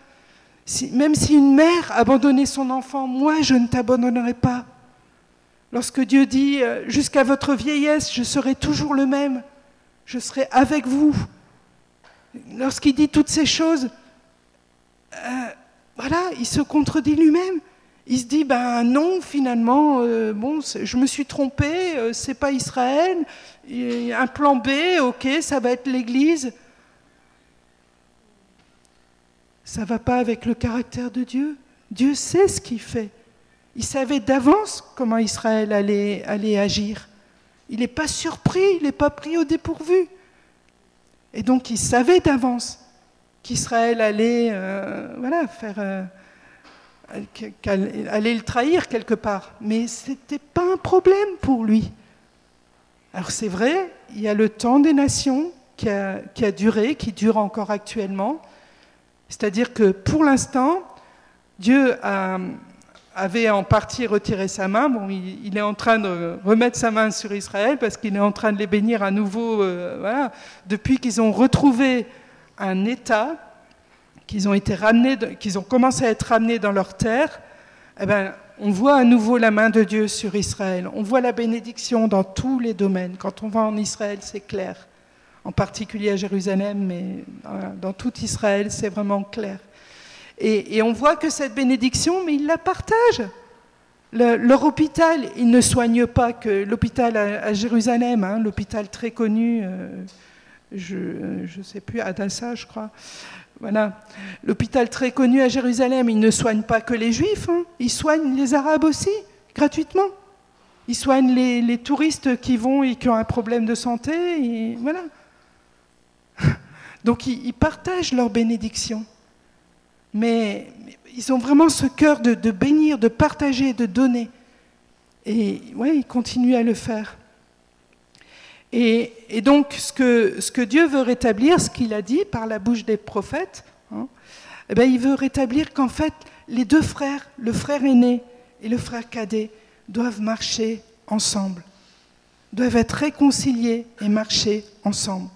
Speaker 1: même si une mère abandonnait son enfant, moi je ne t'abandonnerai pas. Lorsque Dieu dit euh, jusqu'à votre vieillesse, je serai toujours le même, je serai avec vous. Lorsqu'il dit toutes ces choses, euh, voilà, il se contredit lui-même. il se dit ben non finalement euh, bon je me suis trompé c'est pas Israël un plan B ok ça va être l'Église ça va pas avec le caractère de Dieu Dieu sait ce qu'il fait il savait d'avance comment Israël allait, allait agir il n'est pas surpris il n'est pas pris au dépourvu et donc il savait d'avance qu'Israël allait euh, voilà faire qu'elle allait le trahir quelque part. Mais ce n'était pas un problème pour lui. Alors c'est vrai, il y a le temps des nations qui a, duré, qui dure encore actuellement. C'est-à-dire que pour l'instant, Dieu avait en partie retiré sa main. Bon, il, est en train de remettre sa main sur Israël parce qu'il est en train de les bénir à nouveau. Euh, depuis qu'ils ont retrouvé un État qu'ils ont, été ramenés, qu'ils ont commencé à être ramenés dans leur terre, eh ben, on voit à nouveau la main de Dieu sur Israël. On voit la bénédiction dans tous les domaines. Quand on va en Israël, c'est clair. En particulier à Jérusalem, mais dans tout Israël, c'est vraiment clair. Et, on voit que cette bénédiction, mais ils la partagent. leur hôpital, ils ne soignent pas que l'hôpital à, Jérusalem, hein, l'hôpital très connu, euh, je ne sais plus, Adassa, je crois. Voilà. L'hôpital très connu à Jérusalem, il ne soigne pas que les juifs, hein. il soigne les arabes aussi, gratuitement. Il soigne les, touristes qui vont et qui ont un problème de santé, voilà. Donc ils, partagent leur bénédiction. Mais ils ont vraiment ce cœur de, bénir, de partager, de donner. Et ouais, ils continuent à le faire. Et, donc, ce que, Dieu veut rétablir, ce qu'il a dit par la bouche des prophètes, hein, eh bien, il veut rétablir qu'en fait, les deux frères, le frère aîné et le frère cadet, doivent marcher ensemble, doivent être réconciliés et marcher ensemble.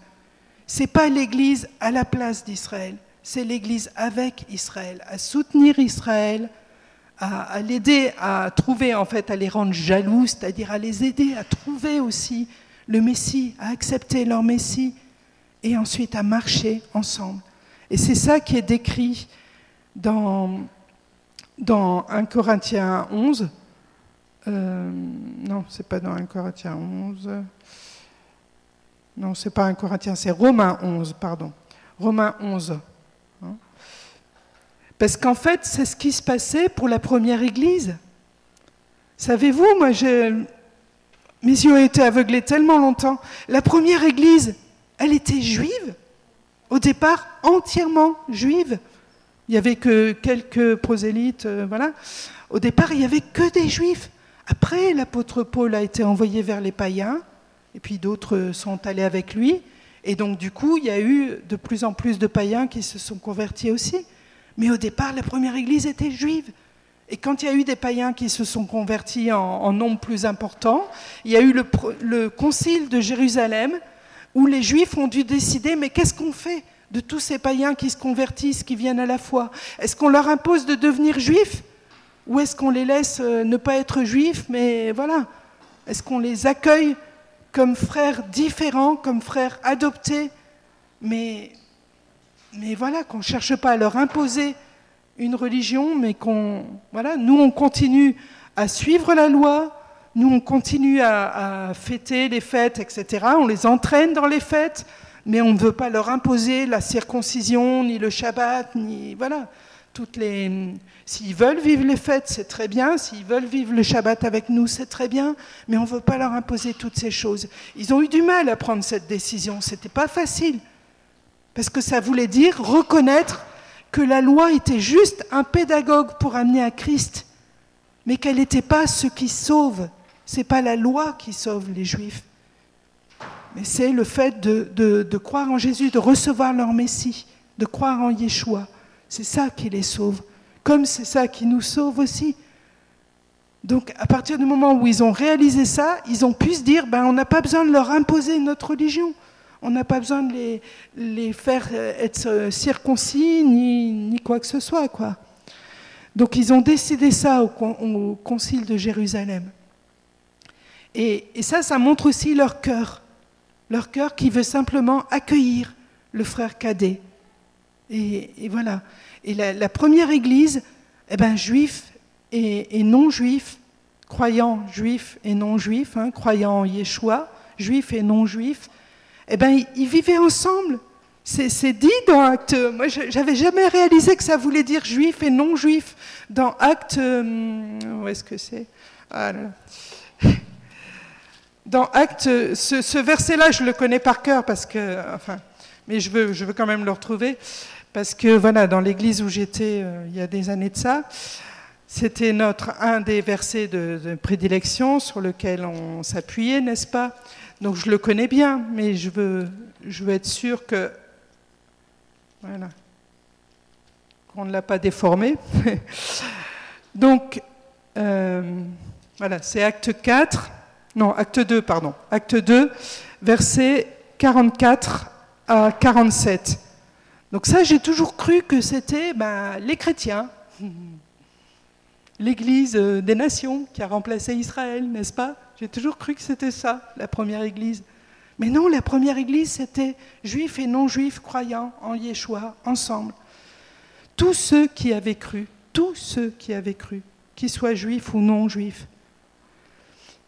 Speaker 1: Ce n'est pas l'Église à la place d'Israël, c'est l'Église avec Israël, à soutenir Israël, à, à l'aider à trouver, en fait, à les rendre jaloux, c'est-à-dire à les aider à trouver aussi le Messie, à accepter leur Messie et ensuite à marcher ensemble. Et c'est ça qui est décrit dans, dans 1 Corinthiens 11. Euh, non, c'est pas dans 1 Corinthiens 11. Non, c'est pas 1 Corinthiens, c'est Romains 11, pardon. Romains 11. Hein. Parce qu'en fait, c'est ce qui se passait pour la première Église. Savez-vous, moi, mes yeux ont été aveuglés tellement longtemps. La première église, elle était juive. Au départ, entièrement juive. Il n'y avait que quelques prosélytes, euh, voilà. Au départ, il n'y avait que des juifs. Après, l'apôtre Paul a été envoyé vers les païens, et puis d'autres sont allés avec lui. Et donc, du coup, il y a eu de plus en plus de païens qui se sont convertis aussi. Mais au départ, la première église était juive. Et quand il y a eu des païens qui se sont convertis en, nombre plus important, il y a eu le, concile de Jérusalem où les Juifs ont dû décider, mais qu'est-ce qu'on fait de tous ces païens qui se convertissent, qui viennent à la foi? Est-ce qu'on leur impose de devenir juifs? Ou est-ce qu'on les laisse euh, ne pas être juifs, mais voilà Est-ce qu'on les accueille comme frères différents, comme frères adoptés mais, mais voilà, qu'on ne cherche pas à leur imposer une religion, mais qu'on, voilà, nous on continue à suivre la loi, nous on continue à, fêter les fêtes, etc. On les entraîne dans les fêtes, mais on ne veut pas leur imposer la circoncision, ni le Shabbat, ni voilà, toutes les. S'ils veulent vivre les fêtes, c'est très bien. S'ils veulent vivre le Shabbat avec nous, c'est très bien. Mais on ne veut pas leur imposer toutes ces choses. Ils ont eu du mal à prendre cette décision. C'était pas facile, parce que ça voulait dire reconnaître que la loi était juste un pédagogue pour amener à Christ, mais qu'elle n'était pas ce qui sauve. Ce n'est pas la loi qui sauve les Juifs, mais c'est le fait de, de, croire en Jésus, de recevoir leur Messie, de croire en Yeshua. C'est ça qui les sauve, comme c'est ça qui nous sauve aussi. Donc à partir du moment où ils ont réalisé ça, ils ont pu se dire, ben, on n'a pas besoin de leur imposer notre religion. On n'a pas besoin de les, faire euh, être euh, circoncis ni, quoi que ce soit. Donc ils ont décidé ça au, concile de Jérusalem. Et, ça, ça montre aussi leur cœur. Leur cœur qui veut simplement accueillir le frère cadet. Et, voilà. Et la, première église, eh ben, juif et, non-juifs, croyants juifs et non-juifs, hein, croyants en Yeshua, juifs et non-juifs, eh ben, ils, vivaient ensemble. C'est dit dans Acte. Moi, j'avais jamais réalisé que ça voulait dire juif et non-juif. Dans Acte. Hum, où est-ce que c'est? Ah Dans Acte. Ce, verset-là, je le connais par cœur parce que. Enfin, mais je veux quand même le retrouver. Parce que, voilà, dans l'église où j'étais euh, il y a des années de ça, c'était notre un des versets de, prédilection sur lequel on s'appuyait, n'est-ce pas? Donc je le connais bien, mais je veux, être sûr que voilà, qu'on ne l'a pas déformé. [laughs] Donc euh, voilà, c'est acte 4, non, acte 2, pardon, acte 2, versets 44 à 47. Donc ça, j'ai toujours cru que c'était ben, les chrétiens l'Église euh, des nations qui a remplacé Israël, n'est-ce pas? J'ai toujours cru que c'était ça, la première Église. Mais non, la première Église, c'était juifs et non-juifs croyants en Yeshua, ensemble. Tous ceux qui avaient cru, tous ceux qui avaient cru, qu'ils soient juifs ou non-juifs,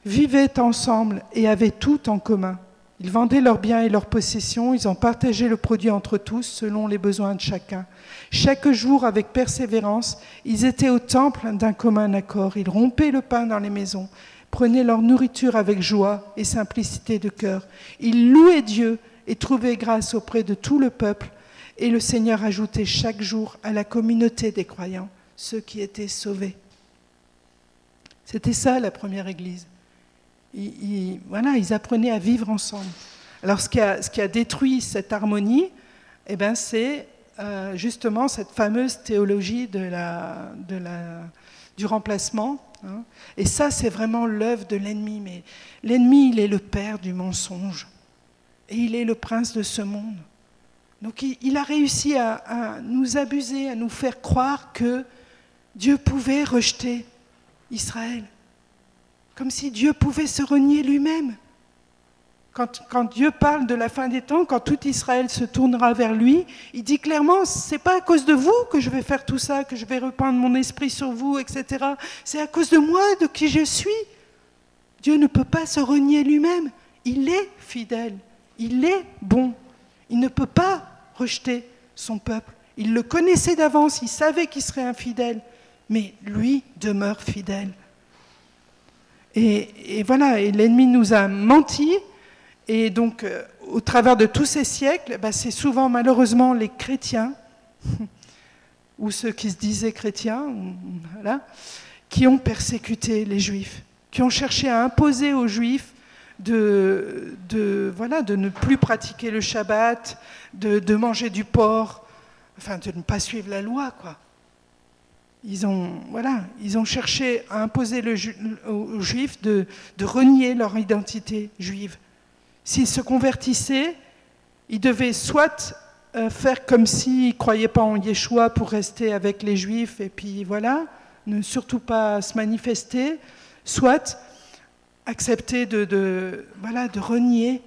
Speaker 1: vivaient ensemble et avaient tout en commun. Ils vendaient leurs biens et leurs possessions, ils ont partagé le produit entre tous selon les besoins de chacun. Chaque jour, avec persévérance, ils étaient au temple d'un commun accord. Ils rompaient le pain dans les maisons, prenaient leur nourriture avec joie et simplicité de cœur. Ils louaient Dieu et trouvaient grâce auprès de tout le peuple. Et le Seigneur ajoutait chaque jour à la communauté des croyants ceux qui étaient sauvés. C'était ça la première Église ils, voilà, ils apprenaient à vivre ensemble. Alors ce qui a, détruit cette harmonie, eh ben, c'est euh, justement cette fameuse théologie du remplacement. Hein. Et ça, c'est vraiment l'œuvre de l'ennemi. Mais l'ennemi, il est le père du mensonge. Et il est le prince de ce monde. Donc il, a réussi à, nous abuser, à nous faire croire que Dieu pouvait rejeter Israël comme si Dieu pouvait se renier lui-même. Quand, Dieu parle de la fin des temps, quand tout Israël se tournera vers lui, il dit clairement, c'est pas à cause de vous que je vais faire tout ça, que je vais reprendre mon esprit sur vous, etc. C'est à cause de moi, de qui je suis. Dieu ne peut pas se renier lui-même. Il est fidèle, il est bon. Il ne peut pas rejeter son peuple. Il le connaissait d'avance, il savait qu'il serait infidèle, mais lui demeure fidèle. Et, voilà, et l'ennemi nous a menti. Et donc, euh, au travers de tous ces siècles, bah, c'est souvent malheureusement les chrétiens, [laughs] ou ceux qui se disaient chrétiens, voilà, qui ont persécuté les juifs, qui ont cherché à imposer aux juifs de, voilà, de ne plus pratiquer le Shabbat, de, de manger du porc, enfin de ne pas suivre la loi, quoi ils ont, voilà, ils ont cherché à imposer aux Juifs de, renier leur identité juive. S'ils se convertissaient, ils devaient soit euh, faire comme s'ils ne croyaient pas en Yeshua pour rester avec les Juifs et puis voilà, ne surtout pas se manifester, soit accepter de, voilà, de renier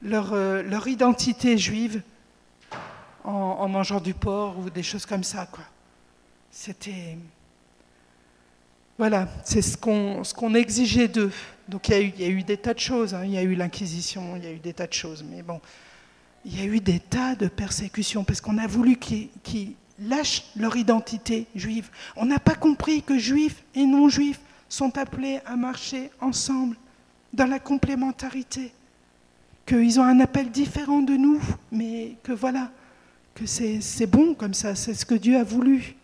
Speaker 1: leur, euh, leur identité juive en, en mangeant du porc ou des choses comme ça. Quoi. C'était. Voilà, c'est ce qu'on ce exigeait d'eux. Donc il y, a eu, il y, a eu, des tas de choses. Hein. Il y a eu l'Inquisition, il y a eu des tas de choses. Mais bon, il y a eu des tas de persécutions parce qu'on a voulu qu'ils lâchent leur identité juive. On n'a pas compris que juifs et non-juifs sont appelés à marcher ensemble dans la complémentarité. Qu'ils ont un appel différent de nous, mais que voilà, que c'est bon comme ça, c'est ce que Dieu a voulu.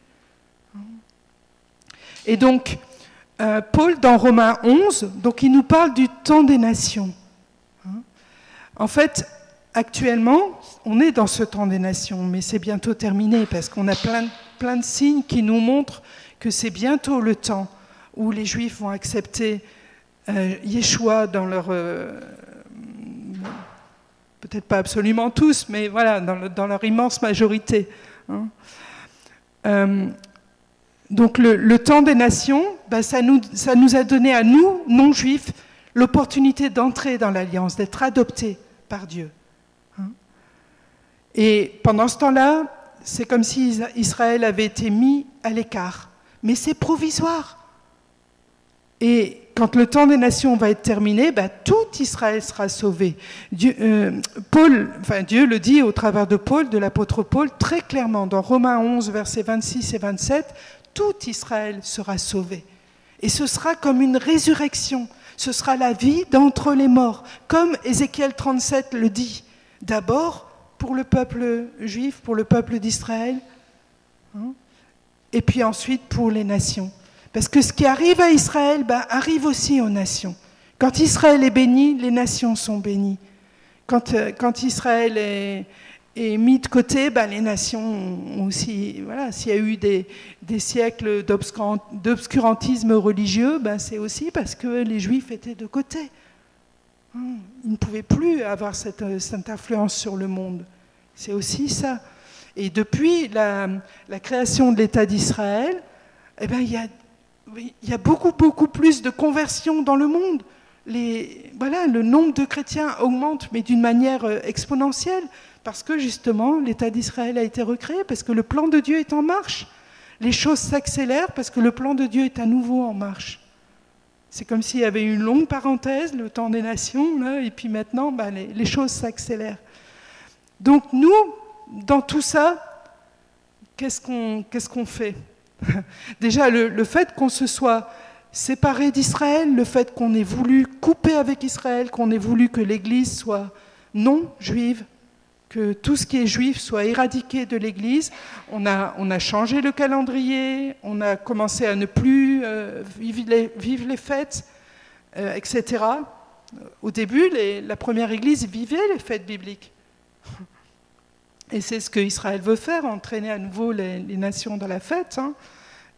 Speaker 1: Et donc, euh, Paul, dans Romains 11, donc il nous parle du temps des nations. Hein. En fait, actuellement, on est dans ce temps des nations, mais c'est bientôt terminé parce qu'on a plein, de signes qui nous montrent que c'est bientôt le temps où les Juifs vont accepter euh, Yeshua dans leur... Euh, peut-être pas absolument tous, mais voilà, dans, leur immense majorité. Hein. Donc le, temps des nations, ben, ça, nous, a donné à nous, non-juifs, l'opportunité d'entrer dans l'alliance, d'être adoptés par Dieu. Hein. Et pendant ce temps-là, c'est comme si Israël avait été mis à l'écart mais c'est provisoire. Et quand le temps des nations va être terminé, bah, tout Israël sera sauvé. Euh, Paul, Dieu le dit au travers de Paul, de l'apôtre Paul, très clairement dans Romains 11, versets 26 et 27, tout Israël sera sauvé. Et ce sera comme une résurrection, ce sera la vie d'entre les morts, comme Ézéchiel 37 le dit. D'abord pour le peuple juif, pour le peuple d'Israël, hein, et puis ensuite pour les nations. Parce que ce qui arrive à Israël bah, arrive aussi aux nations. Quand Israël est béni, les nations sont bénies. Quand, euh, quand Israël est, est, mis de côté, bah, les nations ont aussi. Voilà, s'il y a eu des, siècles d'obscurantisme religieux, bah, c'est aussi parce que les Juifs étaient de côté. Hein, ils ne pouvaient plus avoir cette, influence sur le monde. C'est aussi ça. Et depuis la, la création de l'État d'Israël, eh ben, il y a il y a beaucoup, beaucoup plus de conversions dans le monde. Le nombre de chrétiens augmente, mais d'une manière euh, exponentielle, parce que justement, l'État d'Israël a été recréé, parce que le plan de Dieu est en marche. Les choses s'accélèrent parce que le plan de Dieu est à nouveau en marche. C'est comme s'il y avait une longue parenthèse, le temps des nations, et puis maintenant, bah, les, choses s'accélèrent. Donc nous, dans tout ça, qu'est-ce qu'on fait? [laughs] Déjà, le, fait qu'on se soit séparé d'Israël, le fait qu'on ait voulu couper avec Israël, qu'on ait voulu que l'Église soit non juive, que tout ce qui est juif soit éradiqué de l'Église. On a, on a changé le calendrier, on a commencé à ne plus euh, vivre, les, fêtes, euh, etc. Au début, la première Église vivait les fêtes bibliques. Et c'est ce qu'Israël veut faire, entraîner à nouveau les, nations dans la fête, hein,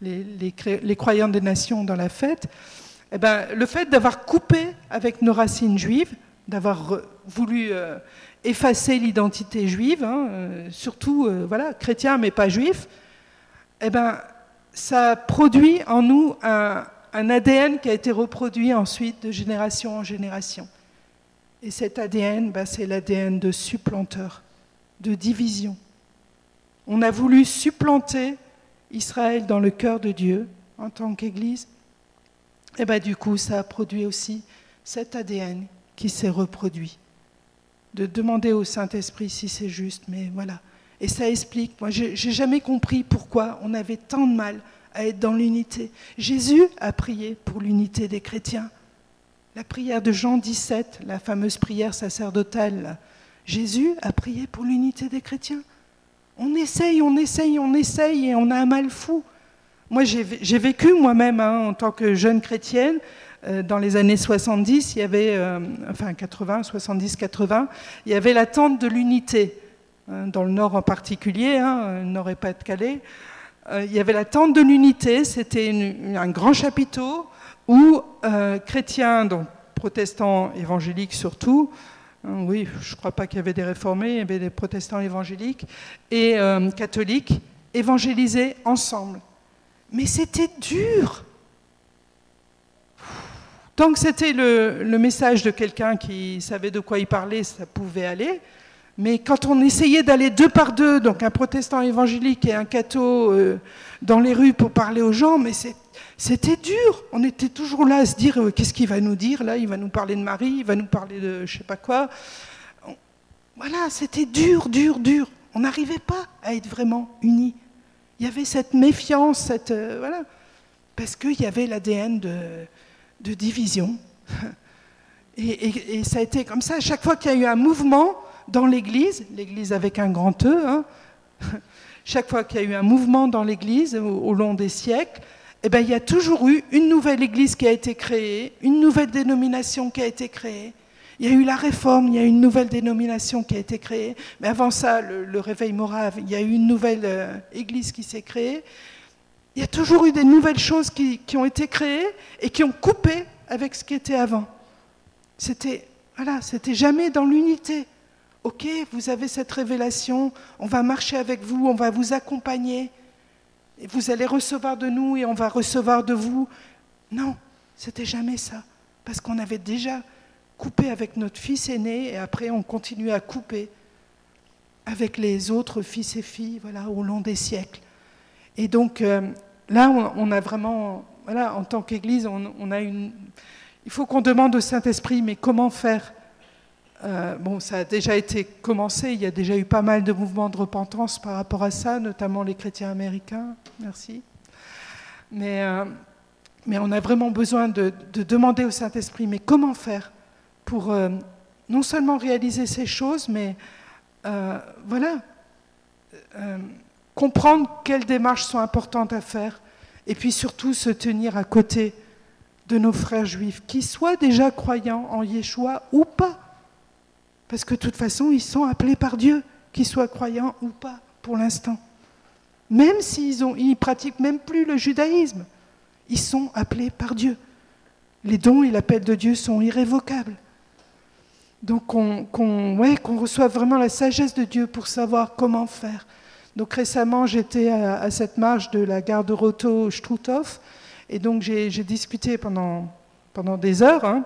Speaker 1: les, croyants des nations dans la fête. Eh ben, le fait d'avoir coupé avec nos racines juives, d'avoir voulu euh, effacer l'identité juive, hein, euh, surtout euh, voilà, chrétien mais pas juif, eh ben, ça produit en nous un, un ADN qui a été reproduit ensuite de génération en génération. Et cet ADN, ben, c'est l'ADN de supplanteur de division. On a voulu supplanter Israël dans le cœur de Dieu en tant qu'Église. Et bien du coup, ça a produit aussi cet ADN qui s'est reproduit. De demander au Saint-Esprit si c'est juste, mais voilà. Et ça explique, moi j'ai jamais compris pourquoi on avait tant de mal à être dans l'unité. Jésus a prié pour l'unité des chrétiens. La prière de Jean 17, la fameuse prière sacerdotale, Jésus a prié pour l'unité des chrétiens. On essaye, on essaye, on essaye et on a un mal fou. Moi, j'ai vécu moi-même hein, en tant que jeune chrétienne. Euh, dans les années 70, il y avait, euh, enfin 80, 70, 80, il y avait l'attente de l'unité. Hein, dans le Nord en particulier, hein, Nord et Pas-de-Calais, euh, il y avait l'attente de l'unité. C'était un grand chapiteau où chrétiens, donc protestants évangéliques surtout, oui, je ne crois pas qu'il y avait des réformés, il y avait des protestants évangéliques et euh, catholiques évangélisés ensemble. Mais c'était dur. Tant que c'était le, message de quelqu'un qui savait de quoi il parlait, ça pouvait aller. Mais quand on essayait d'aller deux par deux, donc un protestant évangélique et un catho euh, dans les rues pour parler aux gens, mais c'est c'était dur. On était toujours là à se dire euh, qu'est-ce qu'il va nous dire là? Il va nous parler de Marie, il va nous parler de je sais pas quoi. Voilà, c'était dur, dur, dur. On n'arrivait pas à être vraiment unis. Il y avait cette méfiance, cette euh, voilà, parce qu'il y avait l'ADN de, division. [laughs] Et, ça a été comme ça. Chaque fois qu'il y a eu un mouvement dans l'Église, l'Église avec un grand E, hein, [laughs] chaque fois qu'il y a eu un mouvement dans l'Église au long des siècles, eh bien, il y a toujours eu une nouvelle église qui a été créée, une nouvelle dénomination qui a été créée. Il y a eu la réforme, il y a eu une nouvelle dénomination qui a été créée. Mais avant ça, le, réveil morave, il y a eu une nouvelle euh, église qui s'est créée. Il y a toujours eu des nouvelles choses qui, qui, ont été créées et qui ont coupé avec ce qui était avant. C'était voilà, c'était jamais dans l'unité. Ok, vous avez cette révélation, on va marcher avec vous, on va vous accompagner vous allez recevoir de nous et on va recevoir de vous. Non, c'était jamais ça. Parce qu'on avait déjà coupé avec notre fils aîné et après on continuait à couper avec les autres fils et filles voilà, au long des siècles. Et donc, euh, là, on, a vraiment, voilà, en tant qu'Église, on, a une. Il faut qu'on demande au Saint-Esprit, mais comment faire euh, Bon, ça a déjà été commencé. Il y a déjà eu pas mal de mouvements de repentance par rapport à ça, notamment les chrétiens américains. Merci. Mais, euh, mais on a vraiment besoin de, demander au Saint-Esprit, mais comment faire pour euh, non seulement réaliser ces choses, mais voilà comprendre quelles démarches sont importantes à faire, et puis surtout se tenir à côté de nos frères juifs, qu'ils soient déjà croyants en Yeshua ou pas. Parce que de toute façon, ils sont appelés par Dieu, qu'ils soient croyants ou pas, pour l'instant. Même s'ils ne pratiquent même plus le judaïsme, ils sont appelés par Dieu. Les dons et l'appel de Dieu sont irrévocables. Donc qu'on reçoive vraiment la sagesse de Dieu pour savoir comment faire. Donc récemment, j'étais à, cette marche de la gare de Roto-Struthof, et donc j'ai discuté pendant, pendant des heures hein,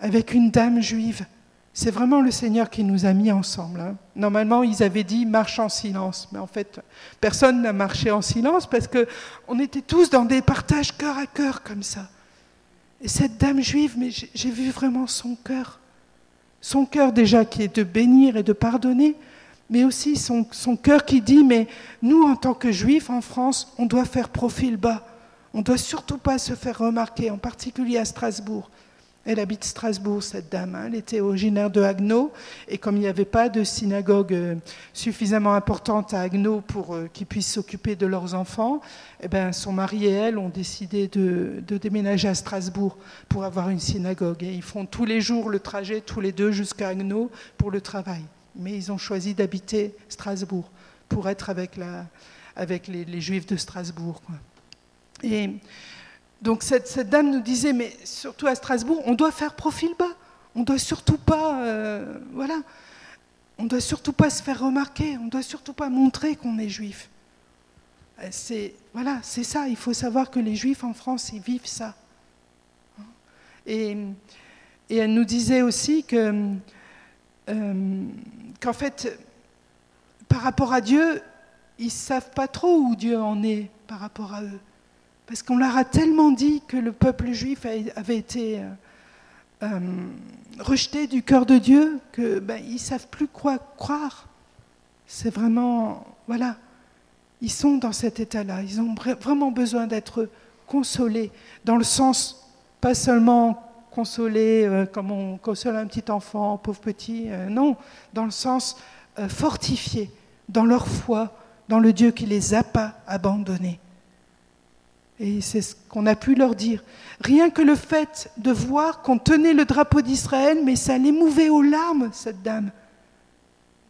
Speaker 1: avec une dame juive. C'est vraiment le Seigneur qui nous a mis ensemble. Hein. Normalement, ils avaient dit marche en silence, mais en fait, personne n'a marché en silence parce que on était tous dans des partages cœur à cœur comme ça. Et cette dame juive, mais j'ai vu vraiment son cœur, son cœur déjà qui est de bénir et de pardonner, mais aussi son, son cœur qui dit, mais nous, en tant que juifs en France, on doit faire profil bas. On ne doit surtout pas se faire remarquer, en particulier à Strasbourg. Elle habite Strasbourg, cette dame. Hein. Elle était originaire de Haguenau. Et comme il n'y avait pas de synagogue euh, suffisamment importante à Haguenau pour euh, qu'ils puissent s'occuper de leurs enfants, eh ben, son mari et elle ont décidé de, déménager à Strasbourg pour avoir une synagogue. Et ils font tous les jours le trajet, tous les deux, jusqu'à Haguenau pour le travail mais ils ont choisi d'habiter Strasbourg pour être avec les, Juifs de Strasbourg. Et donc cette, dame nous disait, mais surtout à Strasbourg, on doit faire profil bas. On doit surtout pas, euh, voilà, on doit surtout pas se faire remarquer. On doit surtout pas montrer qu'on est juif. Euh, c'est voilà, c'est ça. Il faut savoir que les Juifs en France, ils vivent ça. Et, elle nous disait aussi que euh, qu'en fait, par rapport à Dieu, ils savent pas trop où Dieu en est par rapport à eux. Parce qu'on leur a tellement dit que le peuple juif avait été euh, euh, rejeté du cœur de Dieu qu'ils ben, ne savent plus quoi croire. C'est vraiment, voilà, ils sont dans cet état-là. Ils ont vraiment besoin d'être consolés, dans le sens pas seulement consoler euh, comme on console un petit enfant, pauvre petit. Non, dans le sens euh, fortifié dans leur foi, dans le Dieu qui les a pas abandonnés. Et c'est ce qu'on a pu leur dire. Rien que le fait de voir qu'on tenait le drapeau d'Israël, mais ça l'émouvait aux larmes, cette dame.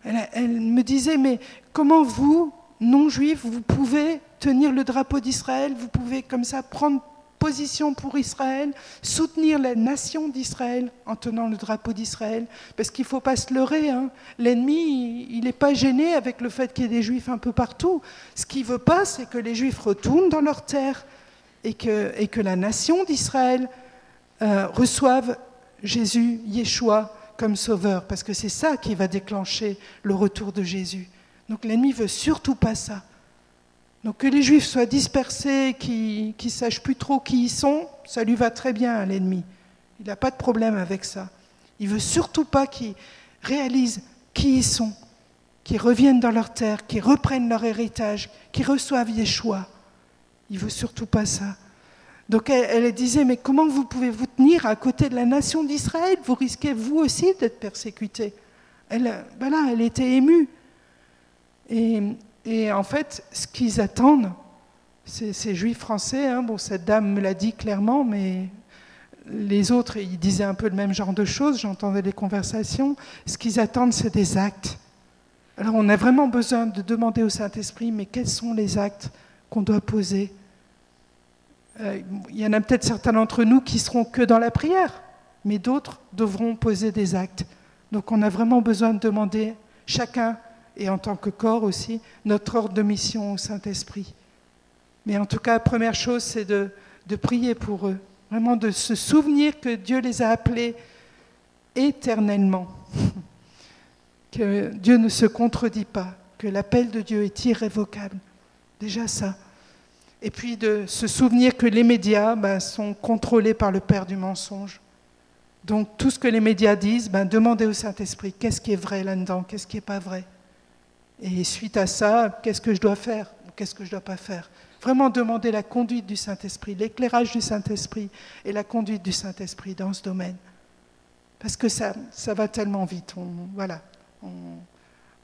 Speaker 1: Elle, me disait, mais comment vous, non-juifs, vous pouvez tenir le drapeau d'Israël, vous pouvez comme ça prendre position pour Israël, soutenir la nation d'Israël en tenant le drapeau d'Israël. Parce qu'il ne faut pas se leurrer, hein. l'ennemi, il n'est pas gêné avec le fait qu'il y ait des juifs un peu partout. Ce qu'il ne veut pas, c'est que les juifs retournent dans leur terre et que, la nation d'Israël euh, reçoive Jésus, Yeshua, comme sauveur. Parce que c'est ça qui va déclencher le retour de Jésus. Donc l'ennemi veut surtout pas ça. Donc que les Juifs soient dispersés, qu'ils ne sachent plus trop qui ils sont, ça lui va très bien à l'ennemi. Il n'a pas de problème avec ça. Il veut surtout pas qu'ils réalisent qui ils sont, qu'ils reviennent dans leur terre, qu'ils reprennent leur héritage, qu'ils reçoivent Yeshua. Il veut surtout pas ça. Donc elle, disait, mais comment vous pouvez vous tenir à côté de la nation d'Israël? Vous risquez vous aussi d'être persécuté. Elle, voilà, elle était émue. Et et en fait, ce qu'ils attendent, ces, juifs français, hein, bon, cette dame me l'a dit clairement, mais les autres, ils disaient un peu le même genre de choses, j'entendais les conversations, ce qu'ils attendent, c'est des actes. Alors on a vraiment besoin de demander au Saint-Esprit, mais quels sont les actes qu'on doit poser? Euh, Il y en a peut-être certains d'entre nous qui seront que dans la prière, mais d'autres devront poser des actes. Donc on a vraiment besoin de demander chacun et en tant que corps aussi, notre ordre de mission au Saint-Esprit. Mais en tout cas, première chose, c'est de, de, prier pour eux, vraiment de se souvenir que Dieu les a appelés éternellement, [laughs] que Dieu ne se contredit pas, que l'appel de Dieu est irrévocable. Déjà ça. Et puis de se souvenir que les médias ben, sont contrôlés par le Père du mensonge. Donc tout ce que les médias disent, ben, demandez au Saint-Esprit, qu'est-ce qui est vrai là-dedans, qu'est-ce qui n'est pas vrai. Et suite à ça, qu'est-ce que je dois faire, qu'est-ce que je ne dois pas faire? Vraiment demander la conduite du Saint-Esprit, l'éclairage du Saint-Esprit et la conduite du Saint-Esprit dans ce domaine. Parce que ça, ça va tellement vite. On, voilà,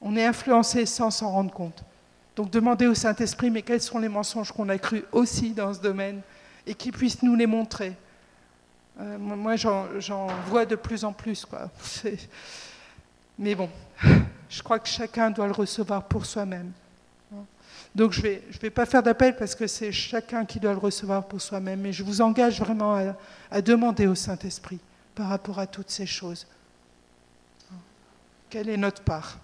Speaker 1: on, est influencé sans s'en rendre compte. Donc demander au Saint-Esprit, mais quels sont les mensonges qu'on a crus aussi dans ce domaine et qu'il puisse nous les montrer? Euh, moi, j'en vois de plus en plus. Quoi. [laughs] Mais bon, [laughs] je crois que chacun doit le recevoir pour soi-même. Donc je ne vais, pas faire d'appel parce que c'est chacun qui doit le recevoir pour soi-même, mais je vous engage vraiment à demander au Saint-Esprit par rapport à toutes ces choses. Quelle est notre part?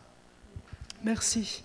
Speaker 1: Merci.